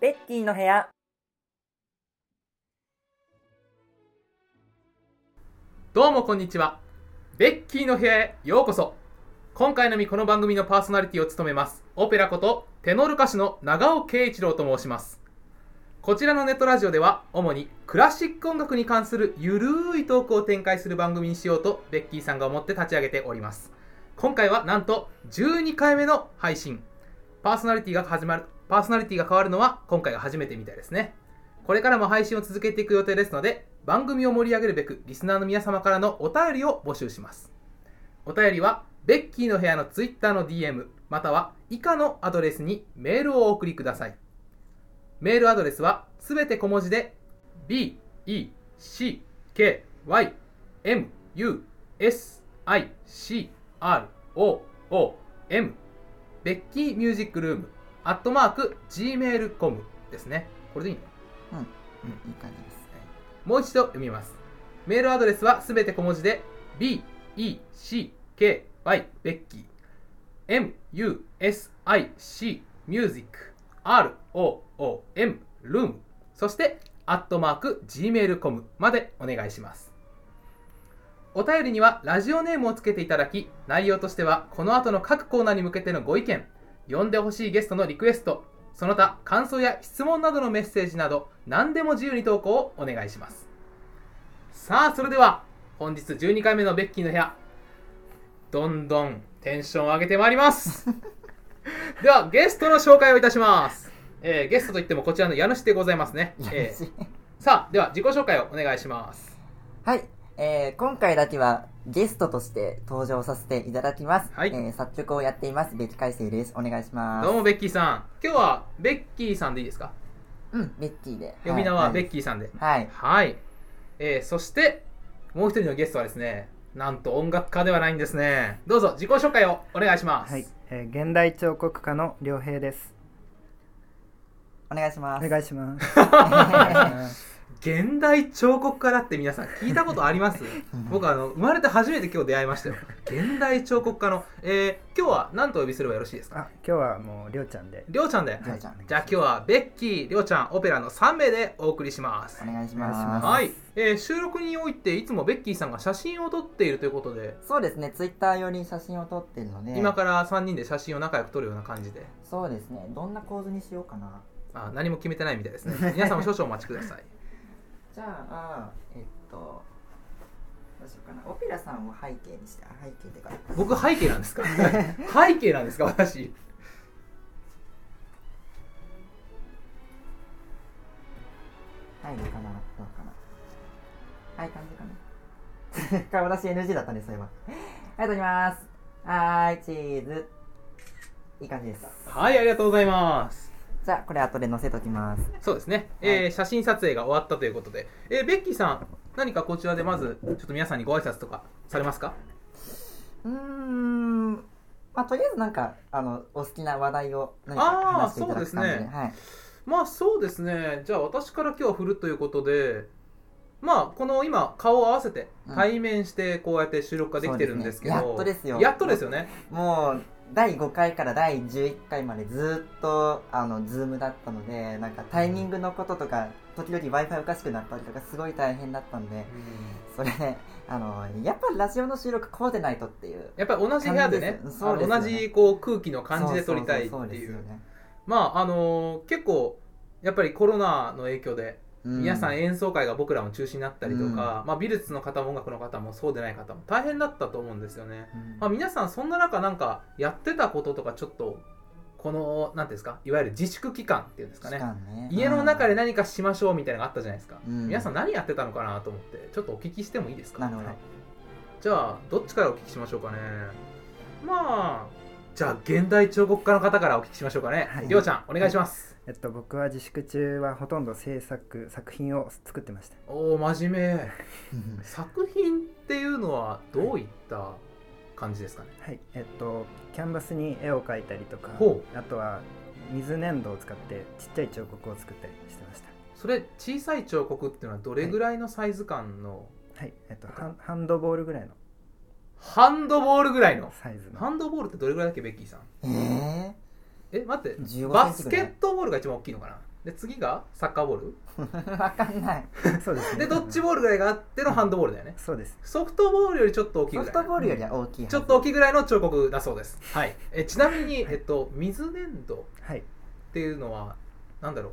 ベッキーの部屋。どうもこんにちは。ベッキーの部屋へようこそ。今回のみこの番組のパーソナリティを務めます、オペラことテノール歌手の長尾圭一郎と申します。こちらのネットラジオでは、主にクラシック音楽に関するゆるいトークを展開する番組にしようと、ベッキーさんが思って立ち上げております。今回はなんと12回目の配信。パーソナリティが始まる、パーソナリティが変わるのは今回が初めてみたいですね。これからも配信を続けていく予定ですので、番組を盛り上げるべく、リスナーの皆様からのお便りを募集します。お便りは、ベッキーの部屋のツイッターの DM、または以下のアドレスにメールをお送りください。メールアドレスはすべて小文字で b, e, c, k, y, m, u, s, i, c, r, o, o, m ベッキーミュージックルームアットマーク gmail.com ですね。これでいいの？うん、いい感じです。もう一度読みます。メールアドレスはすべて小文字で b, e, c, k, y, ベッキー m, u, s, i, c, music, r, o, o, m, room そしてアットマーク gmail.com までお願いします。お便りにはラジオネームをつけていただき、内容としてはこの後の各コーナーに向けてのご意見、呼んでほしいゲストのリクエスト、その他感想や質問などのメッセージなど何でも自由に投稿をお願いします。さあ、それでは本日12回目のベッキーの部屋、どんどんテンションを上げてまいります。では、ゲストの紹介をいたします。えーゲストといってもこちらの家主でございますね。えーさあ、では自己紹介をお願いします。はい、えー、今回だけはゲストとして登場させていただきます。はいえー、作曲をやっています、ベッキー海星です。お願いします。どうもベッキーさん。今日はベッキーさんでいいですか？うん、ベッキーで。呼び名はベッキキーさんで。ー。はい。はい。えーそして、もう一人のゲストはですね、なんと音楽家ではないんですね。どうぞ自己紹介をお願いします。はい、えー現代彫刻家の良平です。お願いします。お願いします。現代彫刻家だって皆さん聞いたことあります？僕あの生まれて初めて今日出会いましたよ。現代彫刻家の、えー今日は何とお呼びすればよろしいですか？あ、今日はもうりょうちゃんで。りょうちゃんで。りょうちゃんじゃあ今日はベッキーりょうちゃんオペラの3名でお送りします。お願いしま。す。はい、えー収録においていつもベッキーさんが写真を撮っているということで、そうですね、ツイッターより写真を撮ってるので、今から3人で写真を仲良く撮るような感じで。そうですね、どんな構図にしようかな。あ何も決めてないみたいですね。皆さんも少々お待ちくださいじゃあ、えっと、どうしようかな。オペラさんを背景にして、あ背景ってか、僕背景なんですか？背景なんですか？私入るかな？どうかな？はい、感じかな顔出し NG だったね、そういえば。はい、撮ります。はーい、チーズ。いい感じです。はいありがとうございますじゃあ、これ後で載せときます。そうですね、えー写真撮影が終わったということで、えーベッキーさん何かこちらでまずちょっと皆さんにご挨拶とかされますか？うーん。まあ、とりあえずなんか、あの、お好きな話題を何か話していただく感じで。そうですねはい。まあそうですねじゃあ私から今日は振るということでまあこの今顔を合わせてうん対面してこうやって収録ができてるんですけど、そうですねやっとですよやっとですよねもう、第5回から第11回までずっと、あの、ズームだったので、なんかタイミングのこととか、時々 Wi-Fi おかしくなったりとか、すごい大変だったんで、それで、あの、やっぱラジオの収録こうでないとっていう。やっぱり同じ部屋でねそうですよね。同じこう空気の感じで撮りたいっていう。よねまああのー結構やっぱりコロナの影響でうん皆さん演奏会が僕らも中止になったりとか、まあ、美術の方も音楽の方もそうでない方も大変だったと思うんですよね、うん。まあ、皆さんそんな中なんかやってたこととかちょっとこの何ていうんですかいわゆる自粛期間っていうんですかね。ね。家の中で何かしましょうみたいなのがあったじゃないですか、うん。皆さん何やってたのかなと思ってちょっとお聞きしてもいいですか？じゃあどっちからお聞きしましょうかね？まあじゃあ現代彫刻家の方からお聞きしましょうかね、はい。りょうちゃんお願いします、えっと僕は自粛中はほとんど制作作品を作ってました。おお真面目。う ん作品っていうのはどういった感じですかね？はい、えっとキャンバスに絵を描いたりとかほ、あとは水粘土を使ってちっちゃい彫刻を作ったりしてました。それ小さい彫刻っていうのはどれぐらいのサイズ感の、はい、えっとハンハンドボールぐらいの。ハンドボールぐらいの？サイズの。ハンドボールってどれぐらいだっけベッキーさん？ええ待って。15バスケットボールが一番大きいのかな？で次が？サッカーボール？わかんない。そうですね。でドッジボールぐらいがあってのハンドボールだよね。そうです。ソフトボールよりちょっと大きいソぐらい。フトボールよりは大きいはず。ちょっと大きいぐらいの彫刻だそうです。はい。えちなみに、えっと、水粘土はい。っていうのはなんだろう。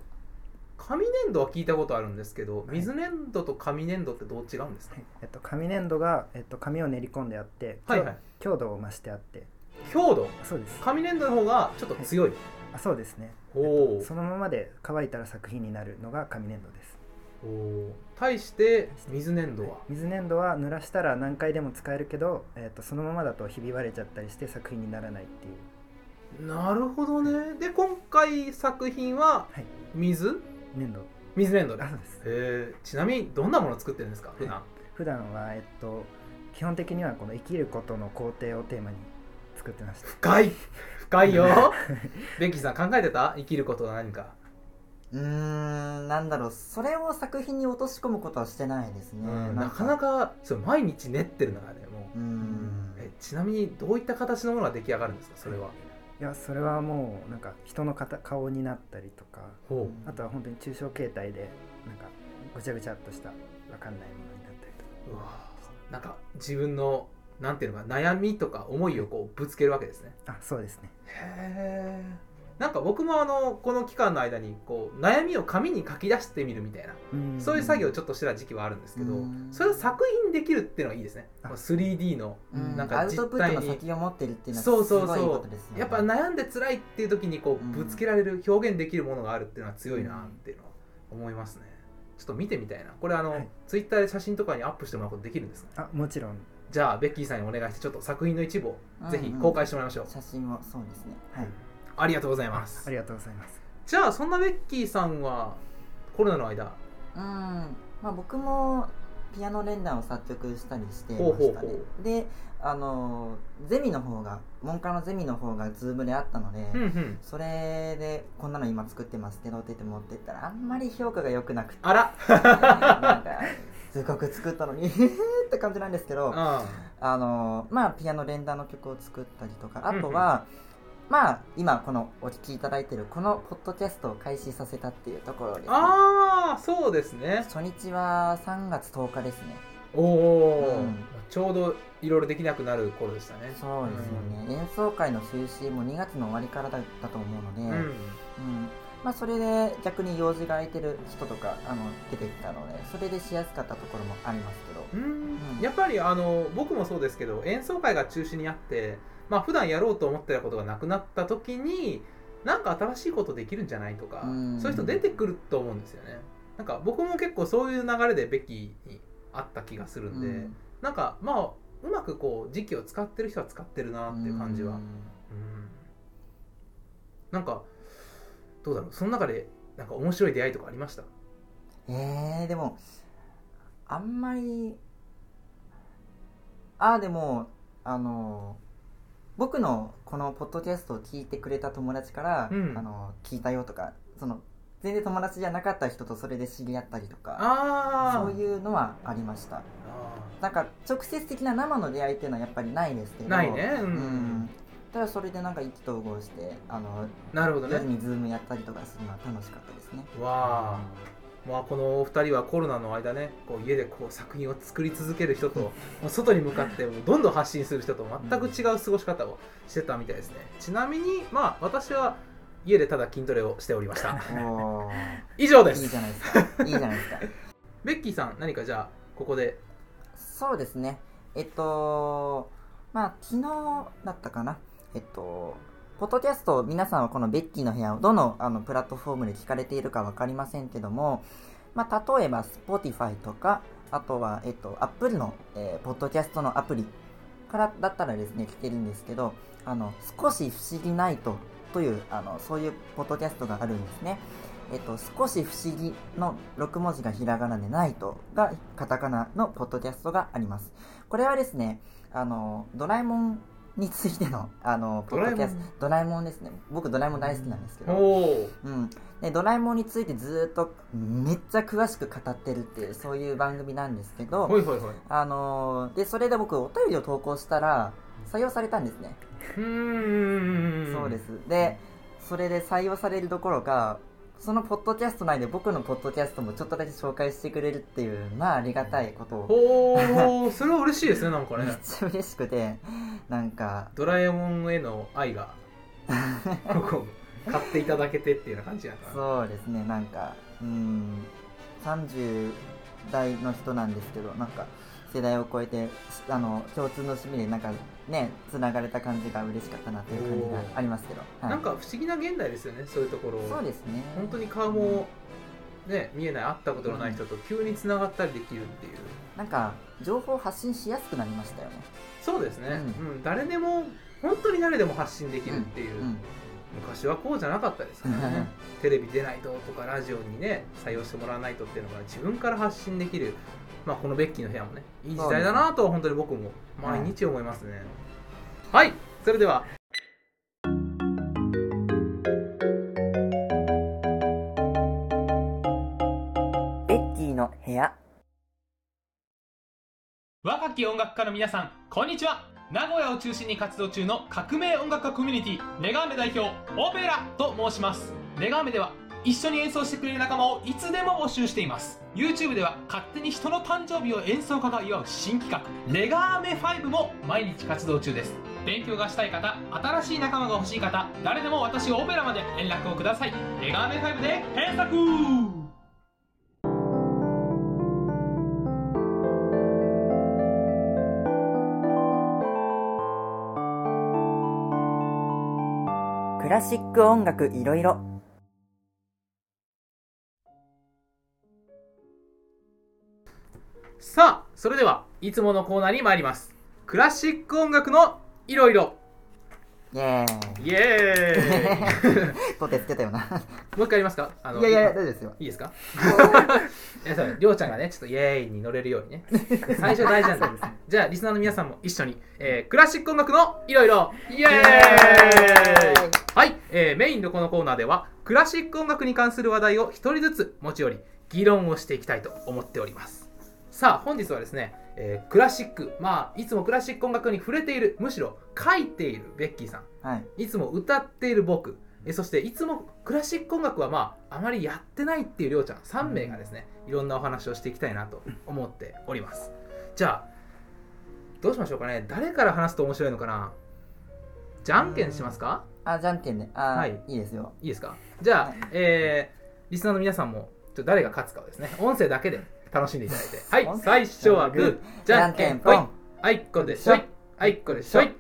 紙粘土は聞いたことあるんですけどはい。水粘土と紙粘土ってどう違うんですか？はい。えっと、紙粘土が、えっと、紙を練り込んであって、はいはい。強強度を増してあって強度？そうです。紙粘土の方がちょっと強い、あそうですね。おおそのままで乾いたら作品になるのが紙粘土です。おー。対して水粘土は？水粘土は濡らしたら何回でも使えるけど、えっと、そのままだとひび割れちゃったりして作品にならないっていう。なるほどね。で今回作品ははい。水？粘土。水粘土で。あそうです。えー、ちなみにどんなものを作ってるんですか普段？普段はえっと基本的にはこの生きることの工程をテーマに作ってました。深い。深いよ。ベッキーさん考えてた？生きることは何か。うーんなんだろう。それを作品に落とし込むことはしてないですね、うんなか。なかそう毎日練ってるのがねも。ううーん。えちなみにどういった形のものが出来上がるんですか？それは。いやそれはもうなんか人の方顔になったりとかほあとは本当に抽象形態でなんかぐちゃぐちゃっとしたわかんないものになったりとか。ううわなんか自分のなんていうのか悩みとか思いをこうぶつけるわけですね。あそうですね。へえなんか僕もあのこの期間の間にこう悩みを紙に書き出してみるみたいなうん。そういう作業をちょっとしてた時期はあるんですけどうん。それを作品にできるっていうのがいいですね。あ 3D のうん。なんか実体に。先を持ってるっていうのはそうそうすごいことですよね。やっぱ悩んで辛いっていう時にこううんぶつけられる表現できるものがあるっていうのは強いなっていうのは思いますね。ちょっと見てみたいな。これあの、はい。ツイッターで写真とかにアップしてもらうことできるんですねあもちろんじゃあベッキーさんにお願いしてちょっと作品の一部をぜひ公開してもらいましょう、写真もそうですね。はい。ありがとうございます。ありがとうございます。じゃあそんなベッキーさんはコロナの間。うん。まあ僕もピアノ連弾を作曲したりしてまほうほうしたねほであのゼミの方が文科のゼミの方がズームであったので、うんうん。それでこんなの今作ってますけどって言って持ってったらあんまり評価が良くなくて。あら。なんかすごく作ったのに って感じなんですけどああのまあピアノ連弾の曲を作ったりとかあとは、まあ今このお聴きいただいてるこのポッドキャストを開始させたっていうところですね。あーそうですね。初日は3月10日ですね。おお、うん。ちょうどいろいろできなくなる頃でしたね。そうですよね、演奏会の収集も2月の終わりからだったと思うので、うん、うんまあ、それで逆に用事が空いてる人とかあの出てきたのでそれでしやすかったところもありますけど。うん。うん。やっぱりあの僕もそうですけど演奏会が中止にあってまあ普段やろうと思ってたことがなくなった時になんか新しいことできるんじゃないとかうん。そういう人出てくると思うんですよね。なんか僕も結構そういう流れでベッキーにあった気がするんで、うん。なんかまあうまくこう時期を使ってる人は使ってるなっていう感じは、うん。うん。なんかどうだろう。その中でなんか面白い出会いとかありました？えー、でもあんまりああでもあの僕のこのポッドキャストを聞いてくれた友達から、うん。あの聞いたよとかその全然友達じゃなかった人とそれで知り合ったりとかあそういうのはありました。なんか直接的な生の出会いっていうのはやっぱりないですけどないね。うん。うんただそれでなんか意気投合してあのなるほどね。夜にズームやったりとかするのは楽しかったですね。わあ、まあ、このお二人はコロナの間ねこう家でこう作品を作り続ける人ともう 外に向かってもうどんどん発信する人と全く違う過ごし方をしてたみたいですね。ちなみにまあ私は家でただ筋トレをしておりました。以上です。いいじゃないですか。いいじゃないですか。ベッキーさん何かじゃあここで。そうですね。えっとまあ昨日だったかなえっとポッドキャスト皆さんはこのベッキーの部屋をどのあのプラットフォームで聞かれているか分かりませんけども、まあ、例えば Spotify とかあとは、えっと、Apple の、えーポッドキャストのアプリからだったらですね聞けるんですけどあの少し不思議ナイトというあのそういうポッドキャストがあるんですねえっと、少し不思議の6文字がひらがなでナイトがカタカナのポッドキャストがあります。これはですね、あの、ドラえもんについての、あの、ポッドキャスト、ドラえもんですね。僕ドラえもん大好きなんですけど、うん。で、ドラえもんについてずーっとめっちゃ詳しく語ってるっていう、そういう番組なんですけど、ほいほいほいあので、それで僕お便りを投稿したら、採用されたんですね。うーんそうです。で、それで採用されるどころか、そのポッドキャスト内で僕のポッドキャストもちょっとだけ紹介してくれるっていうまあありがたいことを。ほーそれは嬉しいですねなんかめっね。ち ゃ嬉しくてなんかドラえもんへの愛が買っていただけてっていうような感じなのかなそうですねなんかうん30代の人なんですけどなんか世代を超えてあの共通の趣味でなんかねつながれた感じが嬉しかったなという感じがありますけど、はい。なんか不思議な現代ですよねそういうところ。そうですね。本当に顔もね見えない会ったことのない人と急につながったりできるっていう。なんか情報発信しやすくなりましたよね。そうですね、ううん。誰でも本当に誰でも発信できるっていう、うん昔はこうじゃなかったですからね。テレビ出ないととかラジオにね採用してもらわないとっていうのが自分から発信できる、まあ、このベッキーの部屋もねいい時代だなとは本当に僕も毎日思いますね。はい、それでは。ベッキーの部屋。若き音楽家の皆さんこんにちは名古屋を中心に活動中の革命音楽家コミュニティレガーメ代表オペラと申します。レガーメでは一緒に演奏してくれる仲間をいつでも募集しています。YouTube では勝手に人の誕生日を演奏家が祝う新企画レガーメ5も毎日活動中です。勉強がしたい方新しい仲間が欲しい方誰でも私オペラまで連絡をください。レガーメ5で検索クラシック音楽いろいろ。さあそれではいつものコーナーに参ります。クラシック音楽のいろいろ。イエーイ。イエーイ。と手つけたよな。もう一回やりますか？あのいやいや大丈夫ですよ。いいですか？いやそうりょうちゃんがねちょっとイエーイに乗れるようにね。最初大事なんで。すじゃあリスナーの皆さんも一緒に、えークラシック音楽のいろいろ。イエーイ。はい、えーメインのこのコーナーではクラシック音楽に関する話題を一人ずつ持ち寄り議論をしていきたいと思っております。さあ本日はですね、えークラシック。まあいつもクラシック音楽に触れているむしろ書いているベッキーさん。はい。いつも歌っている僕。えそしていつもクラシック音楽はまああまりやってないっていうりょうちゃん。3名がですねいろんなお話をしていきたいなと思っております。じゃあどうしましょうかね。誰から話すと面白いのかな？じゃんけんしますか？あじゃんけんであ、はい。い、いですよ。いいですか？じゃあ、はい。えー、リスナーの皆さんもちょっと誰が勝つかをですね。音声だけで楽しんでいただいて。はい最初はグー。じゃんけんぽい。あい。っこでしょ。いあいっこでしょ。い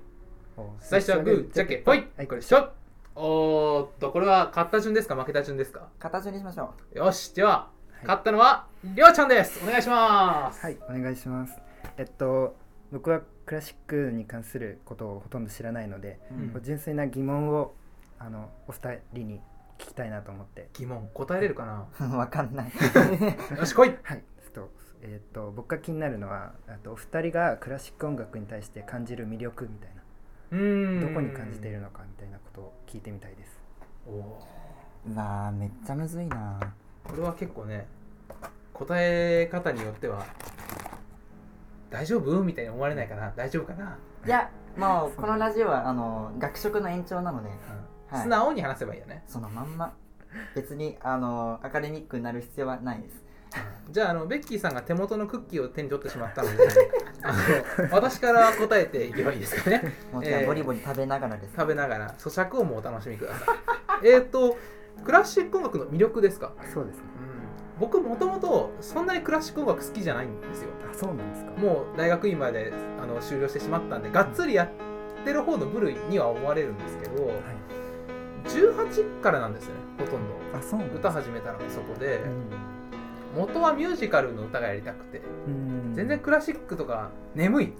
最初はグーじゃんけんぽい。はい。これでしょ。おーっとこれは勝った順ですか？負けた順ですか？形にしましょよしでははい。勝ったのはりょうちゃんです。お願いします。はいお願いします。えっと僕はクラシックに関することをほとんど知らないので、う、うん純粋な疑問をあのお二人に聞きたいなと思って。疑問答えれるかな？うん、わかんない。よし来い。はいえっと僕が気になるのはあとお二人がクラシック音楽に対して感じる魅力みたいな。うーん。どこに感じているのかみたいなことを聞いてみたいです。おー。うわーめっちゃむずいな。これは結構ね答え方によっては大丈夫？みたいに思われないかな？大丈夫かな、いやもうこのラジオはあの学食の延長なので。うん。はい。素直に話せばいいよね、そのまんま。別にあのアカデミックになる必要はないですじゃああのベッキーさんが手元のクッキーを手に取ってしまったので あの私から答えていけばいいですかね。もうじゃあえーボリボリ食べながらです、食べながら咀嚼をもお楽しみください。えっとクラシック音楽の魅力ですか、そうですね。うん、僕もともとそんなにクラシック音楽好きじゃないんですよ。あそうなんですか。もう大学院まであの修了してしまったんでがっつりやってる方の部類には思われるんですけどはい。18からなんですよねほとんど。あそう歌始めたのがそこで。うん元はミュージカルの歌がやりたくて。うん。全然クラシックとか眠い。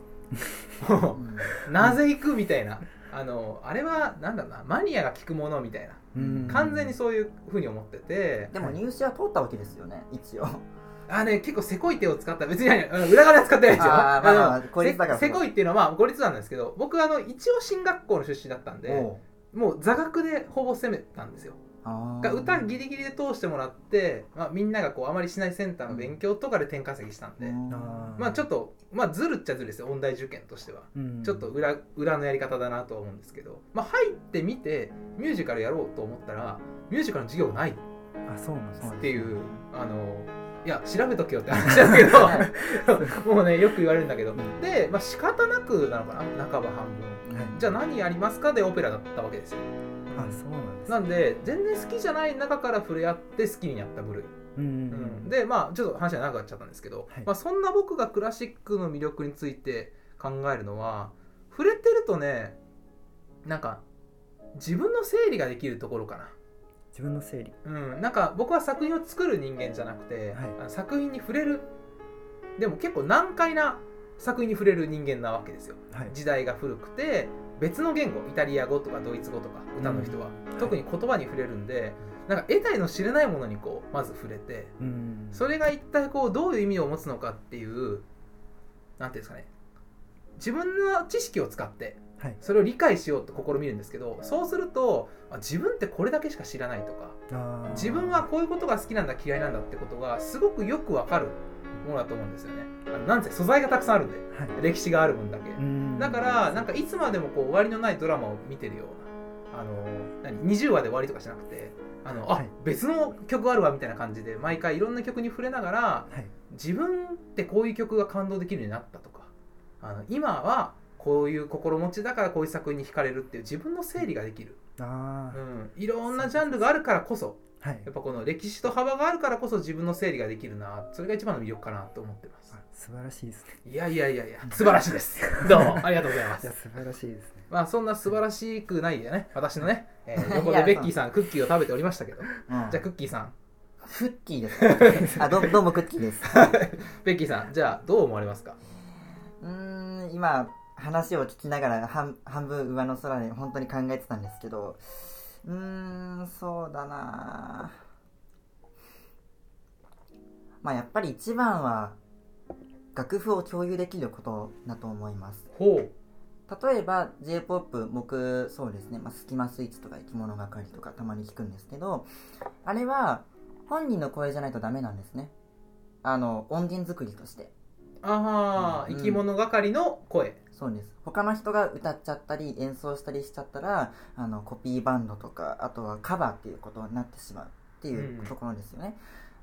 うん。なぜ行くみたいな。あのあれはなんだろうな。マニアが聞くものみたいな。うん。完全にそういうふうに思ってて。でも入試は通ったわけですよね。一応。あね結構せこい手を使った。別にうん裏側では使ってないですよ。まあまあだからせせこいっていうのはまあ効率なんですけど僕あの一応進学校の出身だったんでもう座学でほぼ攻めたんですよが歌ギリギリで通してもらって、まあ、みんながこうあまりしないセンターの勉強とかで点稼ぎしたんで、まあちょっとまあずるっちゃずるですよ音大受験としては、うん。ちょっと裏裏のやり方だなとは思うんですけど、まあ、入ってみてミュージカルやろうと思ったらミュージカルの授業がない。あそうなんですね。っていうあのいや調べとけよって話だけど。もうねよく言われるんだけど。で、まあ仕方なくなのかな半ば半分。はい。じゃあ何やりますかでオペラだったわけですよあそうなんですなんで全然好きじゃない中から触れ合って好きになった部類、うんでまあちょっと話が長くなっちゃったんですけど、はい。まあ、そんな僕がクラシックの魅力について考えるのは触れてるとねなんか自分の整理ができるところかな。自分の整理。うん、なんか僕は作品を作る人間じゃなくて、はい。作品に触れる。でも結構難解な作品に触れる人間なわけですよ。はい。時代が古くて別の言語イタリア語とかドイツ語とか歌の人は、うん特に言葉に触れるんで、なんか得体の知れないものにこうまず触れてうん。それが一体こうどういう意味を持つのかっていうなんていうんですかね自分の知識を使ってはい。それを理解しようと試みるんですけどそうするとあ自分ってこれだけしか知らないとか自分はこういうことが好きなんだ嫌いなんだってことがすごくよくわかるものだと思うんですよね。あのなんせ素材がたくさんあるんで。はい。歴史がある分だけ。うん。だからなんかいつまでもこう終わりのないドラマを見てるようなあの何20話で終わりとかしなくてあのあ、はい。別の曲あるわみたいな感じで毎回いろんな曲に触れながらはい。自分ってこういう曲が感動できるようになったとかあの今はこういう心持ちだからこういう作品に惹かれるっていう自分の整理ができる、あうん、いろんなジャンルがあるからこそあはい。やっぱこの歴史と幅があるからこそ自分の整理ができるな。それが一番の魅力かなと思ってます。あ素晴らしいですね。いやいやいやいや素晴らしいです。どうもありがとうございます。いや素晴らしいですね。まあそんな素晴らしくないでね私のね、えー 横でベッキーさんクッキーを食べておりましたけど。うん。じゃあクッキーさん。クッキーです。かあどどうもクッキーです。ベッキーさんじゃあどう思われますか？うーん今話を聞きながら半半分上の空で本当に考えてたんですけどうーんそうだな。まあやっぱり一番は楽譜を共有できることだと思います。ほう。例えば J-POP 僕そうですね、まあ、スキマスイッチとか生き物係とかたまに聞くんですけどあれは本人の声じゃないとダメなんですね。あの音源作りとして。ああ、うん。生き物係の声そうです。他の人が歌っちゃったり演奏したりしちゃったらあのコピーバンドとかあとはカバーっていうことになってしまうっていううんところですよね、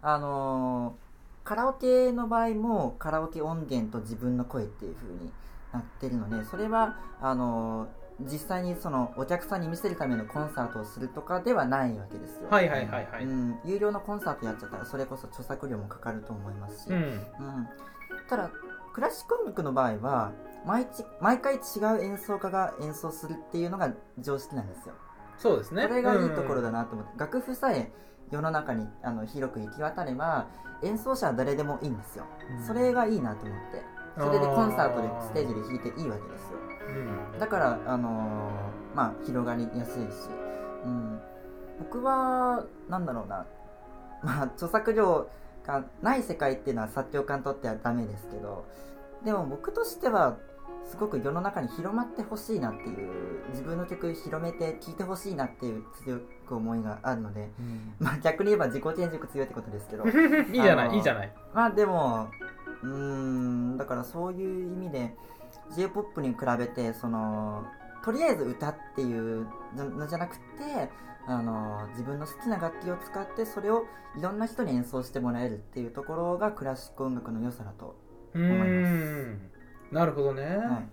あのーカラオケの場合もカラオケ音源と自分の声っていう風になってるのでそれはあのー実際にそのお客さんに見せるためのコンサートをするとかではないわけですよ、はいはいはいはい。うん、有料のコンサートやっちゃったらそれこそ著作料もかかると思いますし、うん。うん、ただクラシック音楽の場合は毎ち毎回違う演奏家が演奏するっていうのが常識なんですよ。そうですね。これがいいところだだなと思って、楽譜さえ世の中にあの広く行き渡れば演奏者は誰でもいいんですよ、それがいいなと思って。それでコンサートでステージで弾いていいわけですよ。うん。だからあのーまあ広がりやすいし、うん、僕はなんだろうな。まあ著作料がない世界っていうのは作曲家にとってはダメですけど。でも僕としてはすごく世の中に広まってほしいなっていう自分の曲広めて聴いてほしいなっていう強く思いがあるのでうん。まあ逆に言えば自己顕示欲強いってことですけど。いいじゃないいいじゃない。まあでもうーんだからそういう意味で j p o p に比べてそのとりあえず歌っていうのじゃなくてあの自分の好きな楽器を使ってそれをいろんな人に演奏してもらえるっていうところがクラシック音楽の良さだと、ういますなるほどね、はい、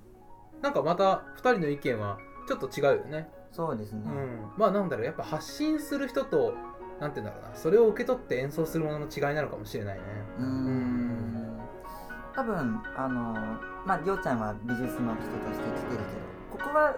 なんかまた2人の意見はちょっと違うよね。そうですね、うん、まあなんだろうやっぱ発信する人となんて言うんだろうな。それを受け取って演奏するものの違いなのかもしれないね。うーん。多分あのまありょうちゃんは美術の人として来てるけどここは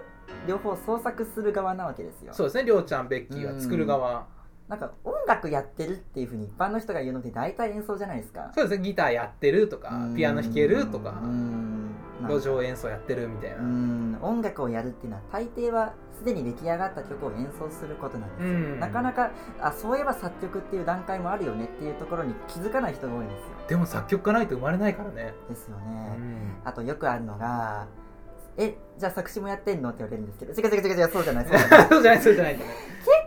両方創作する側なわけですよ。そうですね。りょうちゃんベッキーは作る側。なんか音楽やってるっていうふうに一般の人が言うのって大体演奏じゃないですか。そうですね。ギターやってるとかうん。ピアノ弾けるとか。うんなん。か路上演奏やってるみたいな。うん。音楽をやるっていうのは大抵はすでに出来上がった曲を演奏することなんですよ、うん。なかなかあそういえば作曲っていう段階もあるよねっていうところに気づかない人が多いんですよ。でも作曲家ないと生まれないからね、ですようね、ん、あとよくあるのがえじゃあ作詞もやってんのって言われるんですけど。違う違う違う違うそうじゃないそうじゃない。そうじゃない そうじゃない。結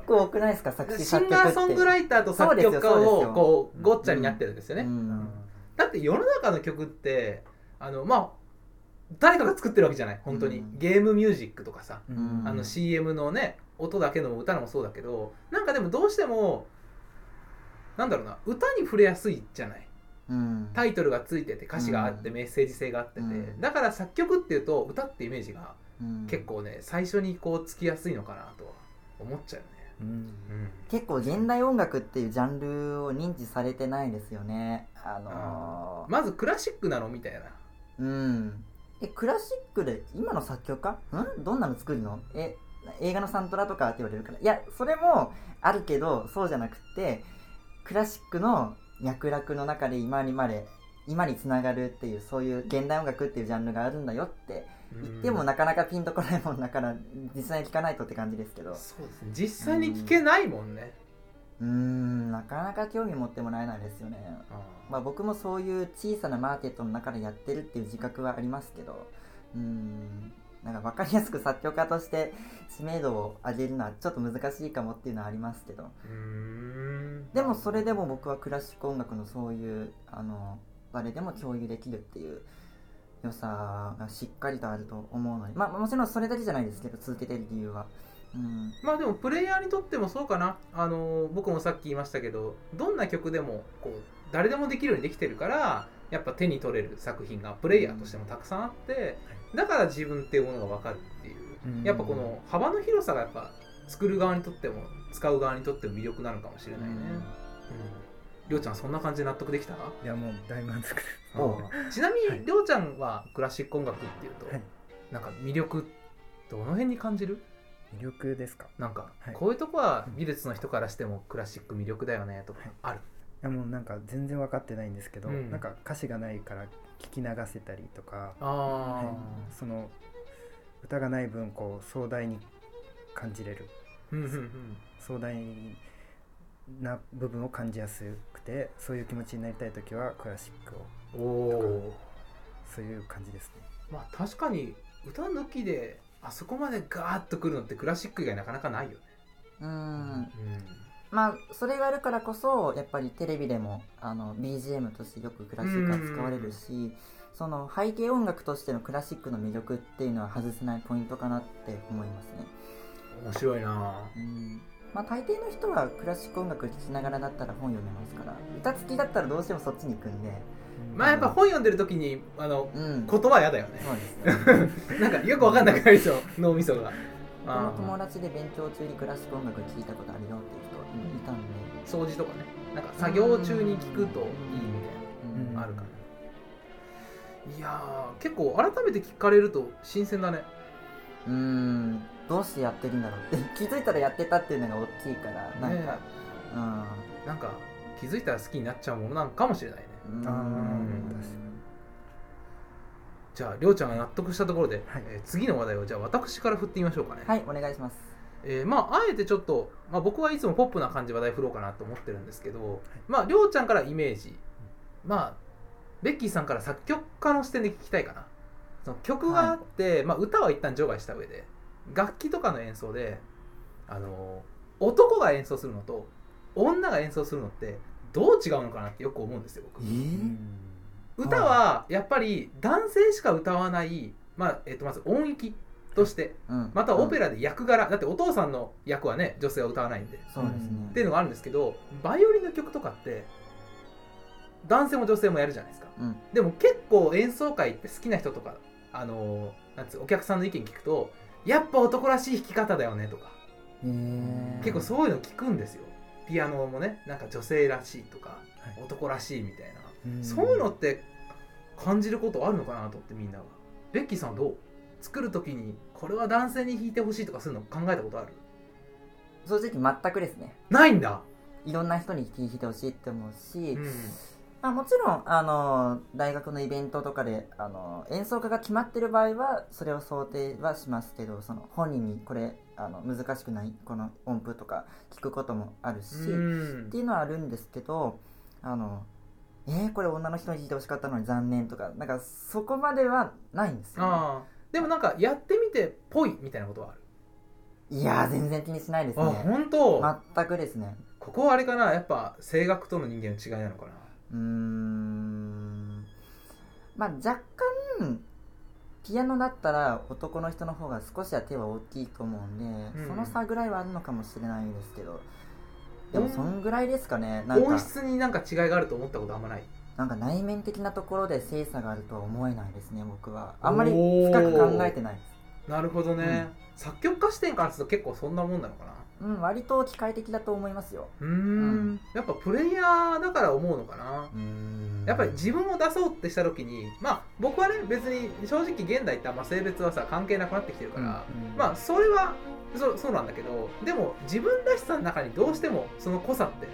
構多くないですか作詞シ作曲って。ンガーソングライターと作曲家をよこうごっちゃになってるんですよね、うん。だって世の中の曲ってあのまあ誰かが作ってるわけじゃない本当に、うん。ゲームミュージックとかさ、うん。あの CM のね音だけのも歌のもそうだけどなんかでもどうしてもなんだろうな歌に触れやすいじゃない。うん。タイトルがついてて歌詞があってうん。メッセージ性があってて、うん。だから作曲っていうと歌ってイメージがうん。結構ね最初にこうつきやすいのかなとは思っちゃうよね、うん。うん。結構現代音楽っていうジャンルを認知されてないですよね。あのー。まずクラシックなのみたいな。うんえクラシックで今の作曲家？ん？どんなの作るの？え映画のサントラとかって言われるから。いやそれもあるけどそうじゃなくてクラシックの脈絡の中で今にまで今につながるっていうそういう現代音楽っていうジャンルがあるんだよって言ってもうんなかなかピンとこないもんだから実際に聞かないとって感じですけど。そうですね。実際に聞けないもんね、うーんなかなか興味持ってもらえないですよね。まあ、僕もそういう小さなマーケットの中でやってるっていう自覚はありますけどうーんなんか分かりやすく作曲家として知名度を上げるのはちょっと難しいかもっていうのはありますけど。でもそれでも僕はクラシック音楽のそういうあの誰でも共有できるっていう良さがしっかりとあると思うのでまあもちろんそれだけじゃないですけど続けてる理由はうん。まあでもプレイヤーにとってもそうかな。あの僕もさっき言いましたけどどんな曲でもこう誰でもできるようにできてるからやっぱ手に取れる作品がプレイヤーとしてもたくさんあってだから自分っていうものが分かるっていう。うん。やっぱこの幅の広さがやっぱ作る側にとっても使う側にとっても魅力なのかもしれないね。うん。りょうちゃんそんな感じで納得できた？いやもう大満足です。ちなみはい。にりょうちゃんはクラシック音楽っていうと、はい。なんか魅力どの辺に感じる？魅力ですか？なんか、はい。こういうとこは美術の人からしてもクラシック魅力だよねとかある、いやもうなんか全然分かってないんですけど、うん。なんか歌詞がないから聞き流せたりとか、あはい。その歌がない分こう壮大に感じれる。うんうんうん。壮大な部分を感じやすくてそういう気持ちになりたい時はクラシックをおおそういう感じですね。まあ確かに歌抜きであそこまでガーッとくるのってクラシック以外なかなかないよね。うん。まあそれがあるからこそやっぱりテレビでもあの BGM としてよくクラシックが使われるしその背景音楽としてのクラシックの魅力っていうのは外せないポイントかなって思いますね、面白いな。うん。まあ、大抵の人はクラシック音楽聴きながらだったら本読めますから歌付きだったらどうしてもそっちに行くんでまあやっぱ本読んでる時にあのうん。言葉は嫌だよね。ね。なんかよくわかんなくなりそう脳みそが。僕のあ友達で勉強中にクラシック音楽聴いたことあるよっていう人いたんで、ー掃除とかね。なんか作業中に聞くといいみたいうん。なあるかないやー結構改めて聞かれると新鮮だね。うーん。どうしてやってるんだろうって。気づいたらやってたっていうのが大きいからなんか、ねなんか気づいたら好きになっちゃうものなんかもしれないねうん。あーうん確かじゃありょうちゃんが納得したところで、はい。えー次の話題をじゃあ私から振ってみましょうかね、はいお願いします。えーまああえてちょっと、まあ、僕はいつもポップな感じで話題振ろうかなと思ってるんですけど、まありょうちゃんからイメージ。まあベッキーさんから作曲家の視点で聞きたいかな。その曲があって、まあ、歌は一旦除外した上で楽器とかの演奏であの男が演奏するのと女が演奏するのってどう違うのかなってよく思うんですよ僕。えに歌はやっぱり男性しか歌わない、まあえっとまず音域としてうん。またオペラで役柄。だってお父さんの役はね女性は歌わないんで。そうですね。っていうのがあるんですけどバイオリンの曲とかって男性も女性もやるじゃないですか。うん。でも結構演奏会って好きな人とかあのなんつうお客さんの意見聞くとやっぱ男らしい弾き方だよねとか。結構そういうの聞くんですよピアノもねなんか女性らしいとかはい。男らしいみたいな。うん。そういうのって感じることあるのかなと思ってみんなが。ベッキーさんどう？作る時にこれは男性に弾いてほしいとかするの考えたことある？正直全くですね。ないんだ、いろんな人に聴いてほしいって思うし、うん。まあ、もちろんあの大学のイベントとかであの演奏家が決まってる場合はそれを想定はしますけどその本人にこれあの難しくないこの音符とか聞くこともあるし、うん。っていうのはあるんですけどあのえー、これ女の人に弾いてほしかったのに残念とかなんかそこまではないんですよ、ね、ああ。でもなんかやってみてぽいみたいなことはある？いやー全然気にしないですあね本当、全くですね。ここはあれかな？やっぱ声楽との人間の違いなのかな？うーん。まあ若干ピアノだったら男の人の方が少しは手は大きいと思うんで、うん。その差ぐらいはあるのかもしれないですけどでもそんぐらいですかねなん音か質になんか違いがあると思ったことあんまない？なんか内面的なところで精査があるとは思えないですね僕は。あんまり深く考えてないです。なるほどね、作曲家視点からすると結構そんなもんなのかな？うん割と機械的だと思いますよ。うーん。やっぱプレイヤーだから思うのかな。うん。やっぱり自分を出そうってした時にまあ僕はね別に正直現代ってあんま性別はさ関係なくなってきてるから、うん。まあそれはそそうなんだけどでも自分らしさの中にどうしてもその濃さって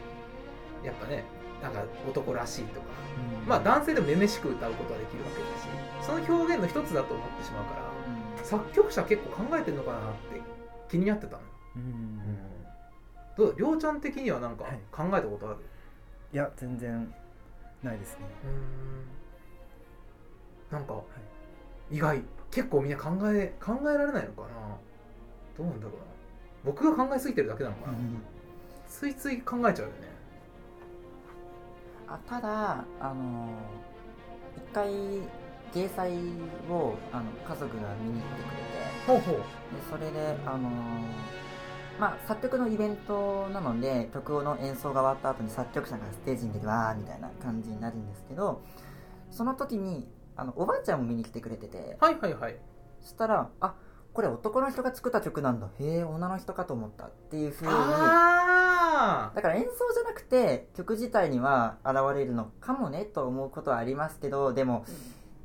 やっぱねなんか男らしいとかうん。まあ男性でもめめしく歌うことはできるわけだしその表現の一つだと思ってしまうからうん。作曲者結構考えてるのかなって気になってたの。よ、うん。どうりょうちゃん的にはなんかはい。考えたことある、いや全然ないですね。うーん。なんか、意外。結構みんな考え考えられないのかな？どうなんだろうな。僕が考えすぎてるだけなのかな、ついつい考えちゃうよね。あただあの一回芸祭をあの家族が見に行ってくれて。ほうほう。でそれであのまあ作曲のイベントなので曲の演奏が終わった後に作曲者がステージに出てわーみたいな感じになるんですけどその時にあのおばあちゃんも見に来てくれててはいはいはい。そしたらあこれ男の人が作った曲なんだ。へえ女の人かと思ったっていうふうにあだから演奏じゃなくて曲自体には現れるのかもねと思うことはありますけどでも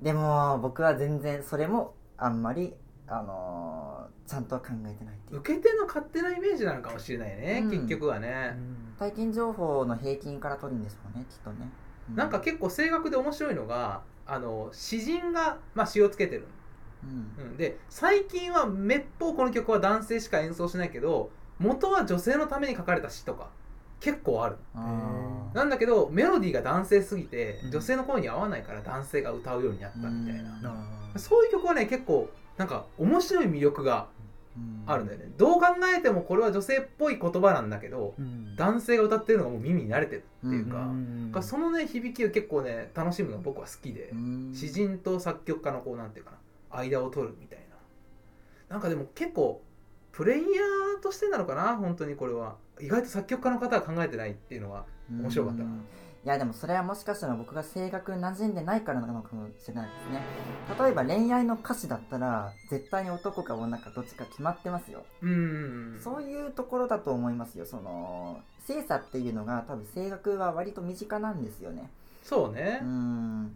でも僕は全然それもあんまりあのーちゃんとは考えてないっていう。受け手の勝手なイメージなのかもしれないね、うん。結局はね、体験情報の平均から取るんでしょうねきっとね、うなんか結構声楽で面白いのがあの詩人が、まあ、詩をつけてる、うん。うん、で最近はめっぽうこの曲は男性しか演奏しないけど元は女性のために書かれた詩とか結構ある。なんだけどメロディーが男性すぎてうん。女性の声に合わないから男性が歌うようになったみたいな、うん。そういう曲はね結構なんか面白い魅力がうん。あるんだよね、どう考えてもこれは女性っぽい言葉なんだけど男性が歌ってるのがもう耳に慣れてるっていうか,、うんそのね響きを結構ね楽しむのが僕は好きで、うん。詩人と作曲家のこうなんていうかな間を取るみたいな。なんかでも結構プレイヤーとしてなのかな本当にこれは。意外と作曲家の方は考えてないっていうのは面白かったな。うんいやでもそれはもしかしたら僕が声楽馴染んでないからなのかもしれないですね。例えば恋愛の歌詞だったら絶対に男か女かどっちか決まってますよ。うん。そういうところだと思いますよ。その精査っていうのが多分声楽は割と身近なんですよね。そうね。うーん。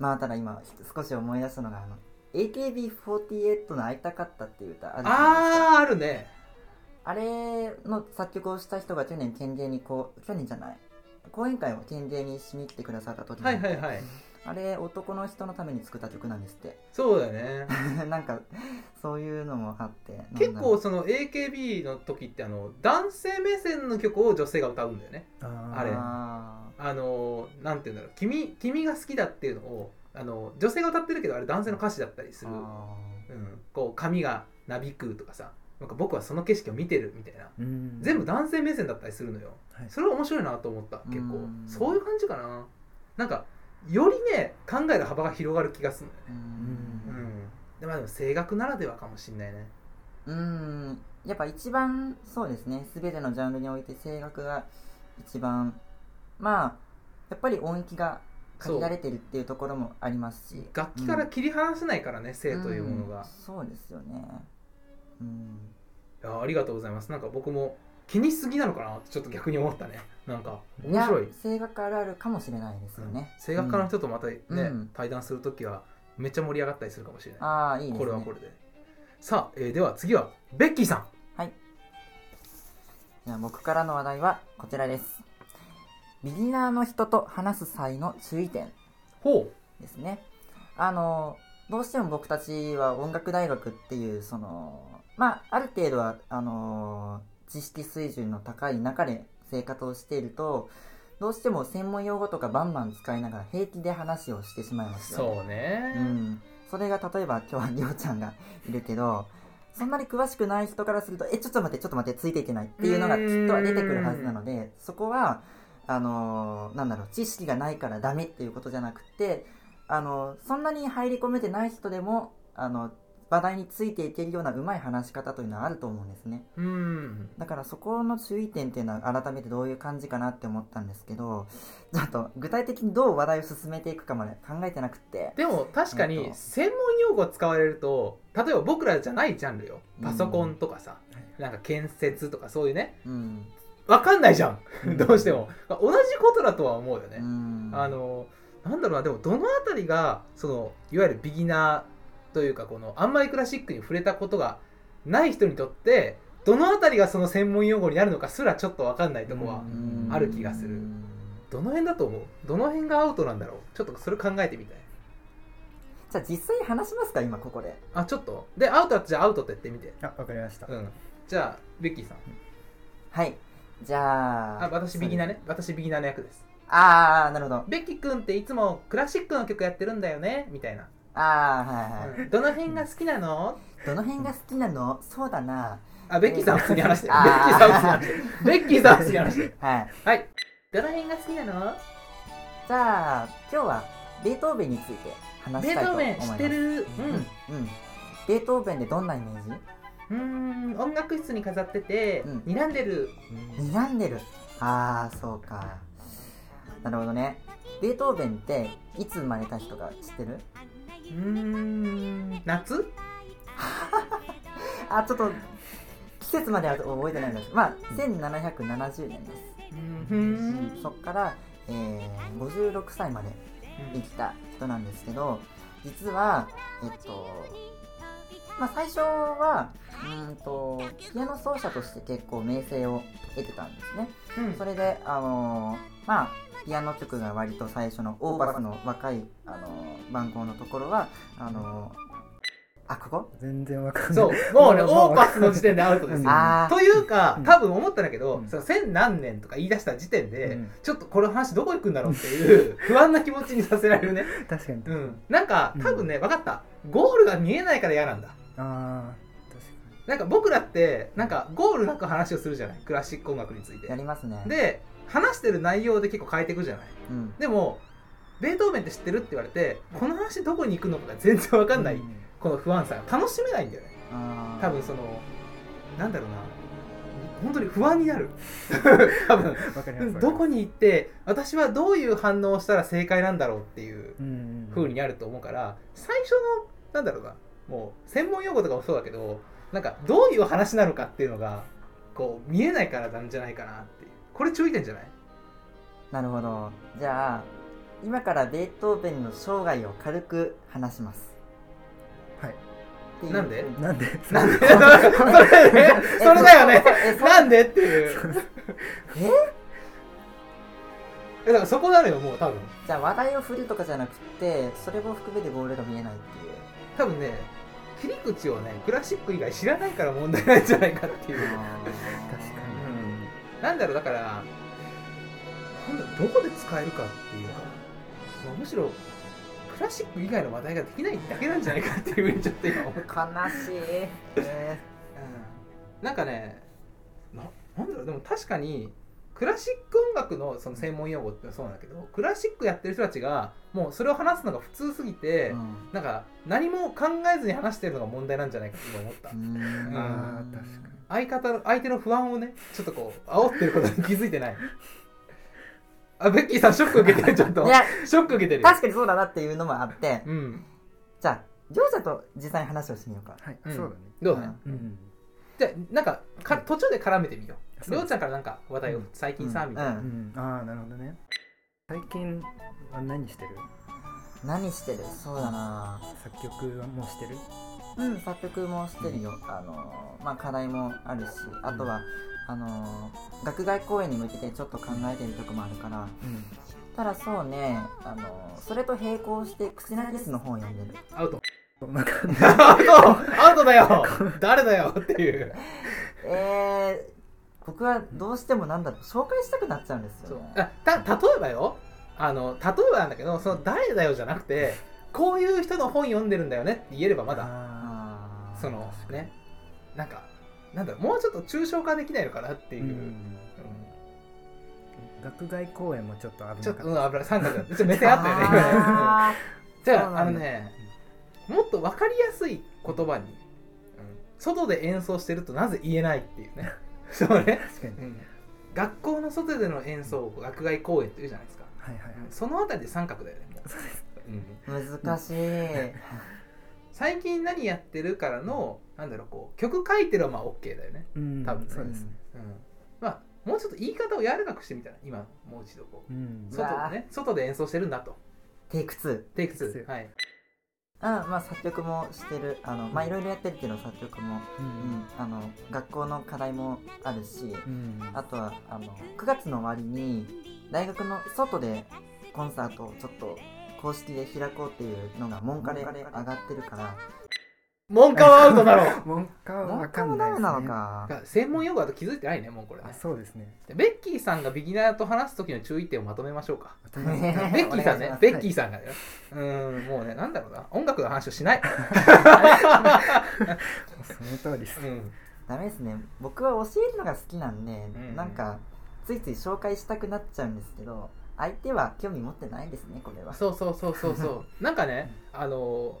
まあただ今少し思い出したのがあの AKB48 の「会いたかった」っていう歌あるじゃないですか。あああるね。あれの作曲をした人が去年県芸にこう去年じゃない講演会を県芸にしに来てくださった時に、はいはいはい。あれ男の人のために作った曲なんですって。そうだよね。なんかそういうのもあって結構その AKB の時ってあの男性目線の曲を女性が歌うんだよね。あれああのなんて言うんだろう。君君が好きだっていうのをあの女性が歌ってるけどあれ男性の歌詞だったりすーる、あうん、こう髪がなびくとかさなんか僕はその景色を見てるみたいな。うん。全部男性目線だったりするのよ。はい。それは面白いなと思った結構。うんそういう感じかな。なんかよりね考える幅が広がる気がするのよね。ん。うん。でもでも声楽ならではかもしんないね。うん。やっぱ一番そうですね。全てのジャンルにおいて声楽が一番まあやっぱり音域が限られてるっていうところもありますし。楽器から切り離せないからね、性というものが。ん、そうですよねうん。いやありがとうございます。なんか僕も気にしすぎなのかなってちょっと逆に思ったね。なんか面白い。声楽あるあるかもしれないですよね、声楽家の人とまたね、うん。対談するときはめっちゃ盛り上がったりするかもしれない、ああいいですね。これはこれで。さあ、えーでは次はベッキーさん。はい。じゃあ僕からの話題はこちらです。ビギナーの人と話す際の注意点。ほですね。あのどうしても僕たちは音楽大学っていうそのまあある程度はあの知識水準の高い中で生活をしているとどうしても専門用語とかバンバン使いながら平気で話をしてしまいますよね。そうね、うん、それが例えば今日はりょうちゃんがいるけどそんなに詳しくない人からするとえちょっと待ってちょっと待ってついていけないっていうのがきっとは出てくるはずなのでそこはあのーなんだろう知識がないからダメっていうことじゃなくてあのそんなに入り込めてない人でもあの話題についていけるようなうまい話し方というのはあると思うんですね。うん。だからそこの注意点っていうのは改めてどういう感じかなって思ったんですけどちょっと具体的にどう話題を進めていくかまで考えてなくって。でも確かにえっと。専門用語使われると例えば僕らじゃないジャンルよ。パソコンとかさ、なんか建設とかそういうね。うん。わかんないじゃうんん。どうしても。同じことだとは思うよね、うん。あのなんだろうな。でもどのあたりがそのいわゆるビギナーというかこのあんまりクラシックに触れたことがない人にとってどのあたりがその専門用語になるのかすらちょっとわかんないとこはうん。ある気がする。どの辺だと思う？どの辺がアウトなんだろう？ちょっとそれ考えてみたい。じゃあ実際に話しますか今ここで。あちょっと。でアウトだったらじゃあアウトって言ってみて。あわかりました、うん。じゃあベッキーさん。はい。じゃああ私ビギナーね。私ビギナーの役です。ああなるほど。ベッキー君っていつもクラシックの曲やってるんだよね？みたいな、ああはいはい、どの辺が好きなの？どの辺が好きなの？そうだな。あベッキーさんは普通に話してベッキーさんは普通に話してる。ベッキーさんは普通に話してる。はい。はい。どの辺が好きなの？じゃあ今日はベートーベンについて話ベーしたいと思います。トーベン知ってる？うん。うん。うんベートーベンでどんなイメージ？うーん音楽室に飾ってて、うん。睨んでる。睨んでる。ああそうか。なるほどね。ベートーベンっていつ生まれた人が知ってる？うーん。夏？あちょっと季節までは覚えてないんです。まあ1770年です、うーん。そっから、えー56歳まで生きた人なんですけど実はえっとまあ最初はうーんとピアノ奏者として結構名声を得てたんですね。うん。それであのーまあピアノ曲が割と最初のオーパスの若い、あのー番号のところはあのーあここ全然わかんない。そう。もうねもうオーパスの時点でアウトですよ。というかうん。多分思ったんだけど、うん。その千何年とか言い出した時点で、うん。ちょっとこの話どこ行くんだろうっていう 不安な気持ちにさせられるね。確かに、うん。なんか多分ね分かった。ゴールが見えないから嫌なんだ。ああ確なんか僕らってなんかゴールなく話をするじゃない？クラシック音楽について。やりますね。で話してる内容で結構変えていくじゃない？うん。でもベートーベンって知ってるって言われてこの話どこに行くのかが全然分かんない、うん。この不安さが。楽しめないんだよね。多分そのなんだろうな。本当に不安になる。多分。どこに行って私はどういう反応をしたら正解なんだろうっていううん。風になると思うから最初のなんだろうな。もう専門用語とかもそうだけどなんかどういう話なのかっていうのがこう見えないからなんじゃないかなっていう。これ注意点じゃない？なるほど。じゃあ今からベートーベンの生涯を軽く話します。はい。っていう。なんで？なんで？なんで？それねそれだよね。なんでっていう。え？だからそこなのよもう多分。じゃあ話題を振るとかじゃなくてそれも含めてゴールが見えないっていう。多分ね切り口をねクラシック以外知らないから問題なんじゃないかっていう。確かなんだろうだからどこで使えるかっていうか、まあむしろクラシック以外の話題ができないだけなんじゃないかっていうふうに ちょっと今思った、悲しい、えなんかねななんだろうでも確かにクラシック音楽のその専門用語ってそうなんだけどクラシックやってる人たちがもうそれを話すのが普通すぎて、ーなんか何も考えずに話してるのが問題なんじゃないかって今思った、うん。うん。あー確かに。相方の相手の不安をねちょっとこう煽ってることに気づいてない。あベッキーさんショック受けてるちょっと。いやショック受けてる。確かにそうだなっていうのもあって。うん。じゃあ両者と実際に話をしてみようか。はい、うん。そうだね。どうだね、うん。じゃあなんかか途中で絡めてみようりょうちゃんからなんか話題をうん。最近さ、みたいな、うん。うん、ああなるほどね。最近は何してる？何してる？そうだな。作曲はもうしてる？うん作曲もしてるよ。あのまあ課題もあるしあとはあの学外公演に向けてちょっと考えてる曲もあるから。ただそうねあのそれと並行して口なゲスの本を読んでる。アウト。うんわかんない アウト。アウトだよ。誰だよっていう。えー、僕はどうしてもなんだろう紹介したくなっちゃうんですよね。あた例えばよ。あの例えばなんだけどその誰だよじゃなくて こういう人の本読んでるんだよねって言えればまだ。そのね。なんかなんだろうもうちょっと抽象化できないのかなっていう、ーうん。うん。学外公演もちょっと危なかちょっとうん危ない。三角。だっと 目線あったよね。じゃああのねもっと分かりやすい言葉に、うん外で演奏してるとなぜ言えないっていうねそうね、確かに。うん。学校の外での演奏を学外公演って言うじゃないですか、はいはいはい。そのあたりで三角だよね。そうです。うん難しい。最近何やってるからのなんだろうこう曲書いてるはまあ OK だよね、うん多分ね。そうです。ねうん、まあもうちょっと言い方を柔らかくしてみたら今もう一度こう。うん。外でね外で演奏してるんだと。テイク2テイクテイク2はいあまあ作曲もしてる。あのまあいろいろやってるけど作曲も、ううん。ん、あの学校の課題もあるしうん。あとはあの9月の終わりに大学の外でコンサートをちょっと公式で開こうっていうのが文科で上がってるから文科はアウトだろう。文化は文分か科もダメんないですね。なのか。専門用語だと気づいてないねもうこれ。ねあそうですね。でベッキーさんがビギナーと話す時の注意点をまとめましょうか。まとめます。ベッキーさんね。ベッキーさんがね。うーんもうねなんだろうな。音楽の話をしない、その通りです。うん、ダメですね。僕は教えるのが好きなんで、うん。なんかついつい紹介したくなっちゃうんですけど相手は興味持ってないですねこれは。そうそうそうそうそう。なんかねあの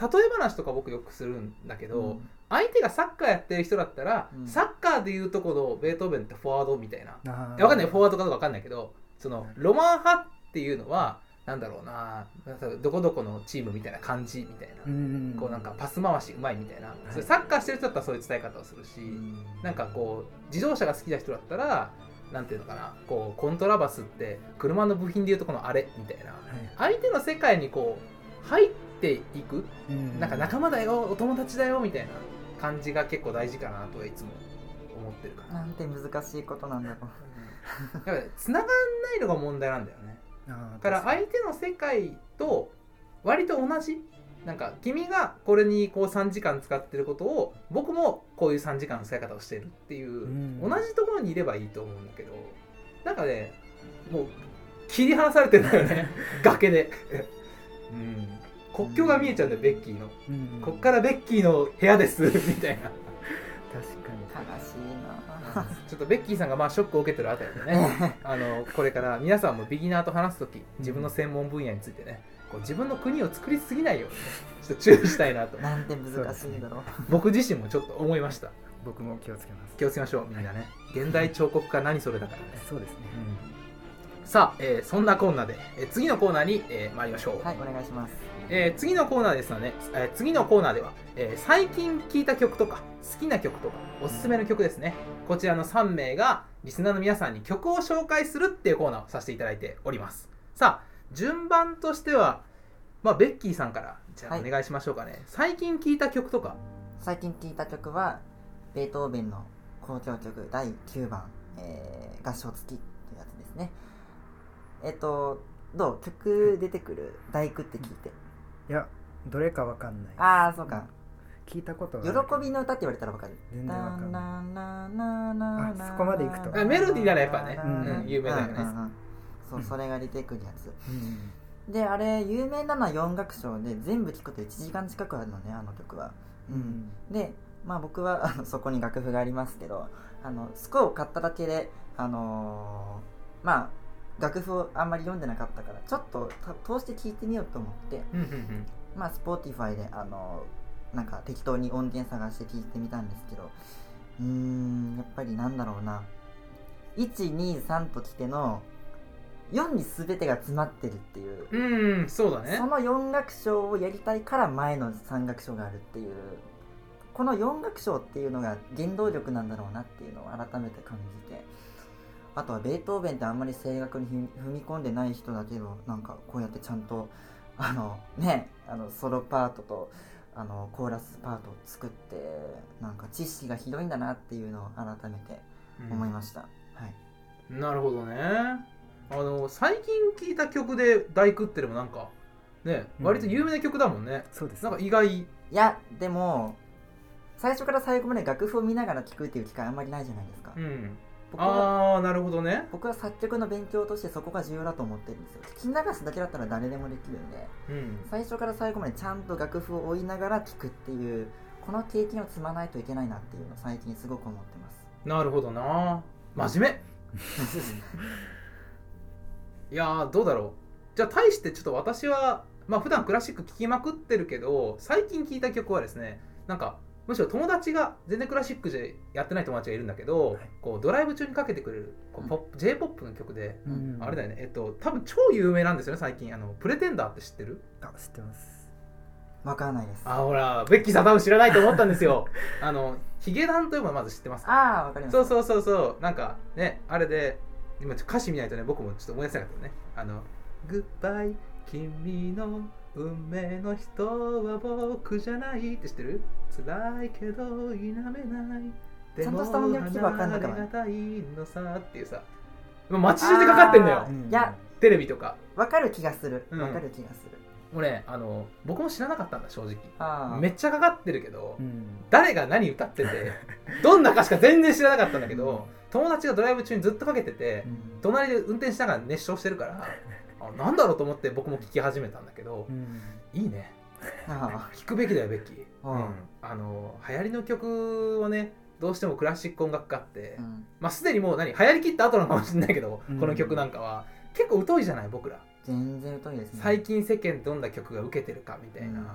例え話とか僕よくするんだけど、うん。相手がサッカーやってる人だったら、うん。サッカーでいうとこのベートーベンってフォワードみたいな。あー。いやわかんない。フォワードかどうかわかんないけどそのロマン派っていうのはなんだろうなどこどこのチームみたいな感じみたいな、うん。こうなんかパス回しうまいみたいな、い。それサッカーしてる人だったらそういう伝え方をするし、うん。なんかこう自動車が好きな人だったらなんていうのかなこうコントラバスって車の部品でいうとこのあれみたいな。はい。相手の世界にこう入っていく？うん。なんか仲間だよお友達だよみたいな感じが結構大事かなとはいつも思ってるから。なんて難しいことなんだろう。だから繋がんないのが問題なんだよね。だから相手の世界と割と同じ。なんか君がこれにこう3時間使ってることを僕もこういう3時間の使い方をしてるっていう、うん。同じところにいればいいと思うんだけどなんかねもう切り離されてるんだよね。崖で、うん、国境が見えちゃうんだよベッキーの。うん。こっからベッキーの部屋です。みたいな。確かに。悲しいな。ちょっとベッキーさんがまあショックを受けてるあたりでね。あのこれから皆さんもビギナーと話す時自分の専門分野についてねこう自分の国を作りすぎないようにねちょっと注意したいなと。なんて難しいんだろう。僕自身もちょっと思いました。僕も気をつけます。気をつけましょうみんなね。現代彫刻家何それだからね、そうですね。さあ、えーそんなコーナーで、えー次のコーナーに、えー参りましょう、はいお願いしますえー次のコーナーですので、えー次のコーナーでは、えー最近聴いた曲とか好きな曲とかおすすめの曲ですね。こちらの3名がリスナーの皆さんに曲を紹介するっていうコーナーをさせていただいております。さあ順番としては、まあ、ベッキーさんからじゃあはい。お願いしましょうかね、最近聴いた曲とか。最近聴いた曲はベートーベンの交響曲第9番、えー合唱付きというやつですね。えっ、とどう？曲出てくる大工って聞いていやどれかわかんない。ああそうか。聞いたこと喜びの歌って言われたらわかる全然わかんない。あそこまで行くと。あメロディーならやっぱね。うん。うん有名だよね。そうそれが出てくるやつ。うん。であれ有名なのは4楽章で全部聴くと1時間近くあるのねあの曲は。うん。でまあ僕はあのそこに楽譜がありますけどあのスコアを買っただけであのーまあ楽譜をあんまり読んでなかったからちょっとた通して聴いてみようと思ってうんうんうん。まあ Spotify であのーなんか適当に音源探して聴いてみたんですけどうーんやっぱりなんだろうな。123ときての4に全てが詰まってるっていううんそうだね。その4楽章をやりたいから前の3楽章があるっていうこの4楽章っていうのが原動力なんだろうなっていうのを改めて感じてあとはベートーベンってあんまり声楽に踏み込んでない人だけどなんかこうやってちゃんとあのねあのソロパートとあのコーラスパートを作ってなんか知識が広いんだなっていうのを改めて思いました、はい。なるほどね。あの最近聴いた曲で大工ってでもなんかねうん。割と有名な曲だもんね、そうです。なんか意外。いやでも最初から最後まで楽譜を見ながら聴くっていう機会あんまりないじゃないですか、うん僕はああなるほどね。僕は作曲の勉強としてそこが重要だと思ってるんですよ。聞き流すだけだったら誰でもできるんでうん。最初から最後までちゃんと楽譜を追いながら聴くっていうこの経験を積まないといけないなっていうのを最近すごく思ってます。なるほどな。真面目。いやーどうだろう。じゃあ対してちょっと私はまあ普段クラシック聴きまくってるけど最近聴いた曲はですねなんかむしろ友達が全然クラシックでやってない友達がいるんだけど、はい。こうドライブ中にかけてくれるこうポップ j p o p の曲で、うんあれだよね。えっと多分超有名なんですよね最近。あのプレテンダーって知ってる？あ知ってます。わからないです。あほらベッキーさん多分知らないと思ったんですよ。あのヒゲダンというのはまず知ってますああわかります。そうそうそうそう。なんかねあれで今ちょっと歌詞見ないとね僕もちょっと思い出せなかったね。あの「グッバイ君の運命の人は僕じゃない」って知ってる？辛いけど否めない。でちゃんとした音楽聞けばわかんないかな離れがた。いのさっていうさ街中でかかってんだよ。いやテレビとか。わかる気がする。うん。わかる気がする、もうねあの僕も知らなかったんだ正直。めっちゃかかってるけど、うん。誰が何歌ってて どんな歌詞か全然知らなかったんだけど友達がドライブ中にずっとかけててうん。隣で運転しながら熱唱してるからあなんだろうと思って僕も聴き始めたんだけどうん。いいね。あ聴くべきだよベッキー、うん。うん。あの流行りの曲をねどうしてもクラシック音楽家って、あうん。まあすでにもう何流行りきった後なのかもしれないけど、うん。この曲なんかは結構疎いじゃない僕ら。全然疎いですね。最近世間どんな曲が受けてるかみたいな、うん。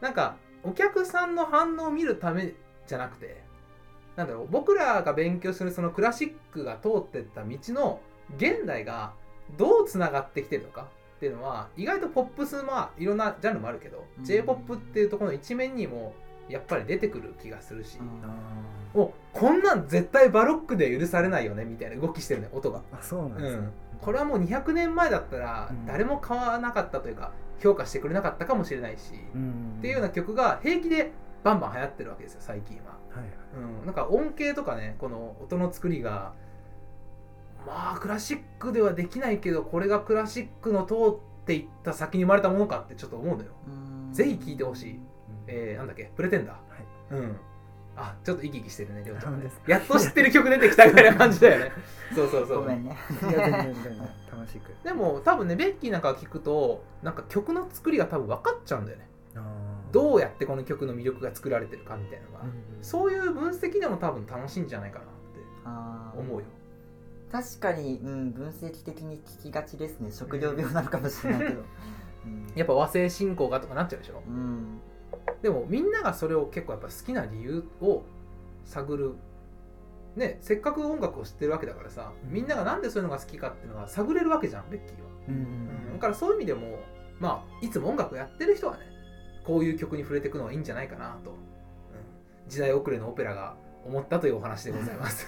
なんかお客さんの反応を見るためじゃなくてなんだろう僕らが勉強するそのクラシックが通ってった道の現代がどうつながってきてるのかっていうのは意外とポップスまあいろんなジャンルもあるけど、うん。J p o p っていうところの一面にもやっぱり出てくる気がするし、うん。おこんなん絶対バロックで許されないよねみたいな動きしてるね音が。あそうなんですね。うん、これはもう200年前だったらうん。誰も買わなかったというか評価してくれなかったかもしれないし、うん。っていうような曲が平気でバンバン流行ってるわけですよ最近は、はいはいうん、なんか音形とかねこの音の作りがまあクラシックではできないけどこれがクラシックの通っていった先に生まれたものかってちょっと思うのよ、うん。ぜひ聴いてほしい、えー、なんだっけ？プレテンダー。はい。うん。あちょっと生き生きしてるねりょうちゃんねやっと知ってる曲出てきたぐらいな感じだよね。そうそうそう。ごめんね。楽しく。でも多分ねベッキーなんか聞くとなんか曲の作りが多分分かっちゃうんだよね。どうやってこの曲の魅力が作られてるかみたいなのが、うんそういう分析でも多分楽しいんじゃないかなって思うよ確かに、うん、分析的に聞きがちですね。食料病なのかもしれないけど、うん。やっぱ和製進行がとかなっちゃうでしょ。うん。でもみんながそれを結構やっぱ好きな理由を探る。ねせっかく音楽を知ってるわけだからさみんながなんでそういうのが好きかっていうのが探れるわけじゃんベッキーは、うんうんだからそういう意味でもまあいつも音楽やってる人はねこういう曲に触れていくのがいいんじゃないかなと、うん。時代遅れのオペラが思ったというお話でございます。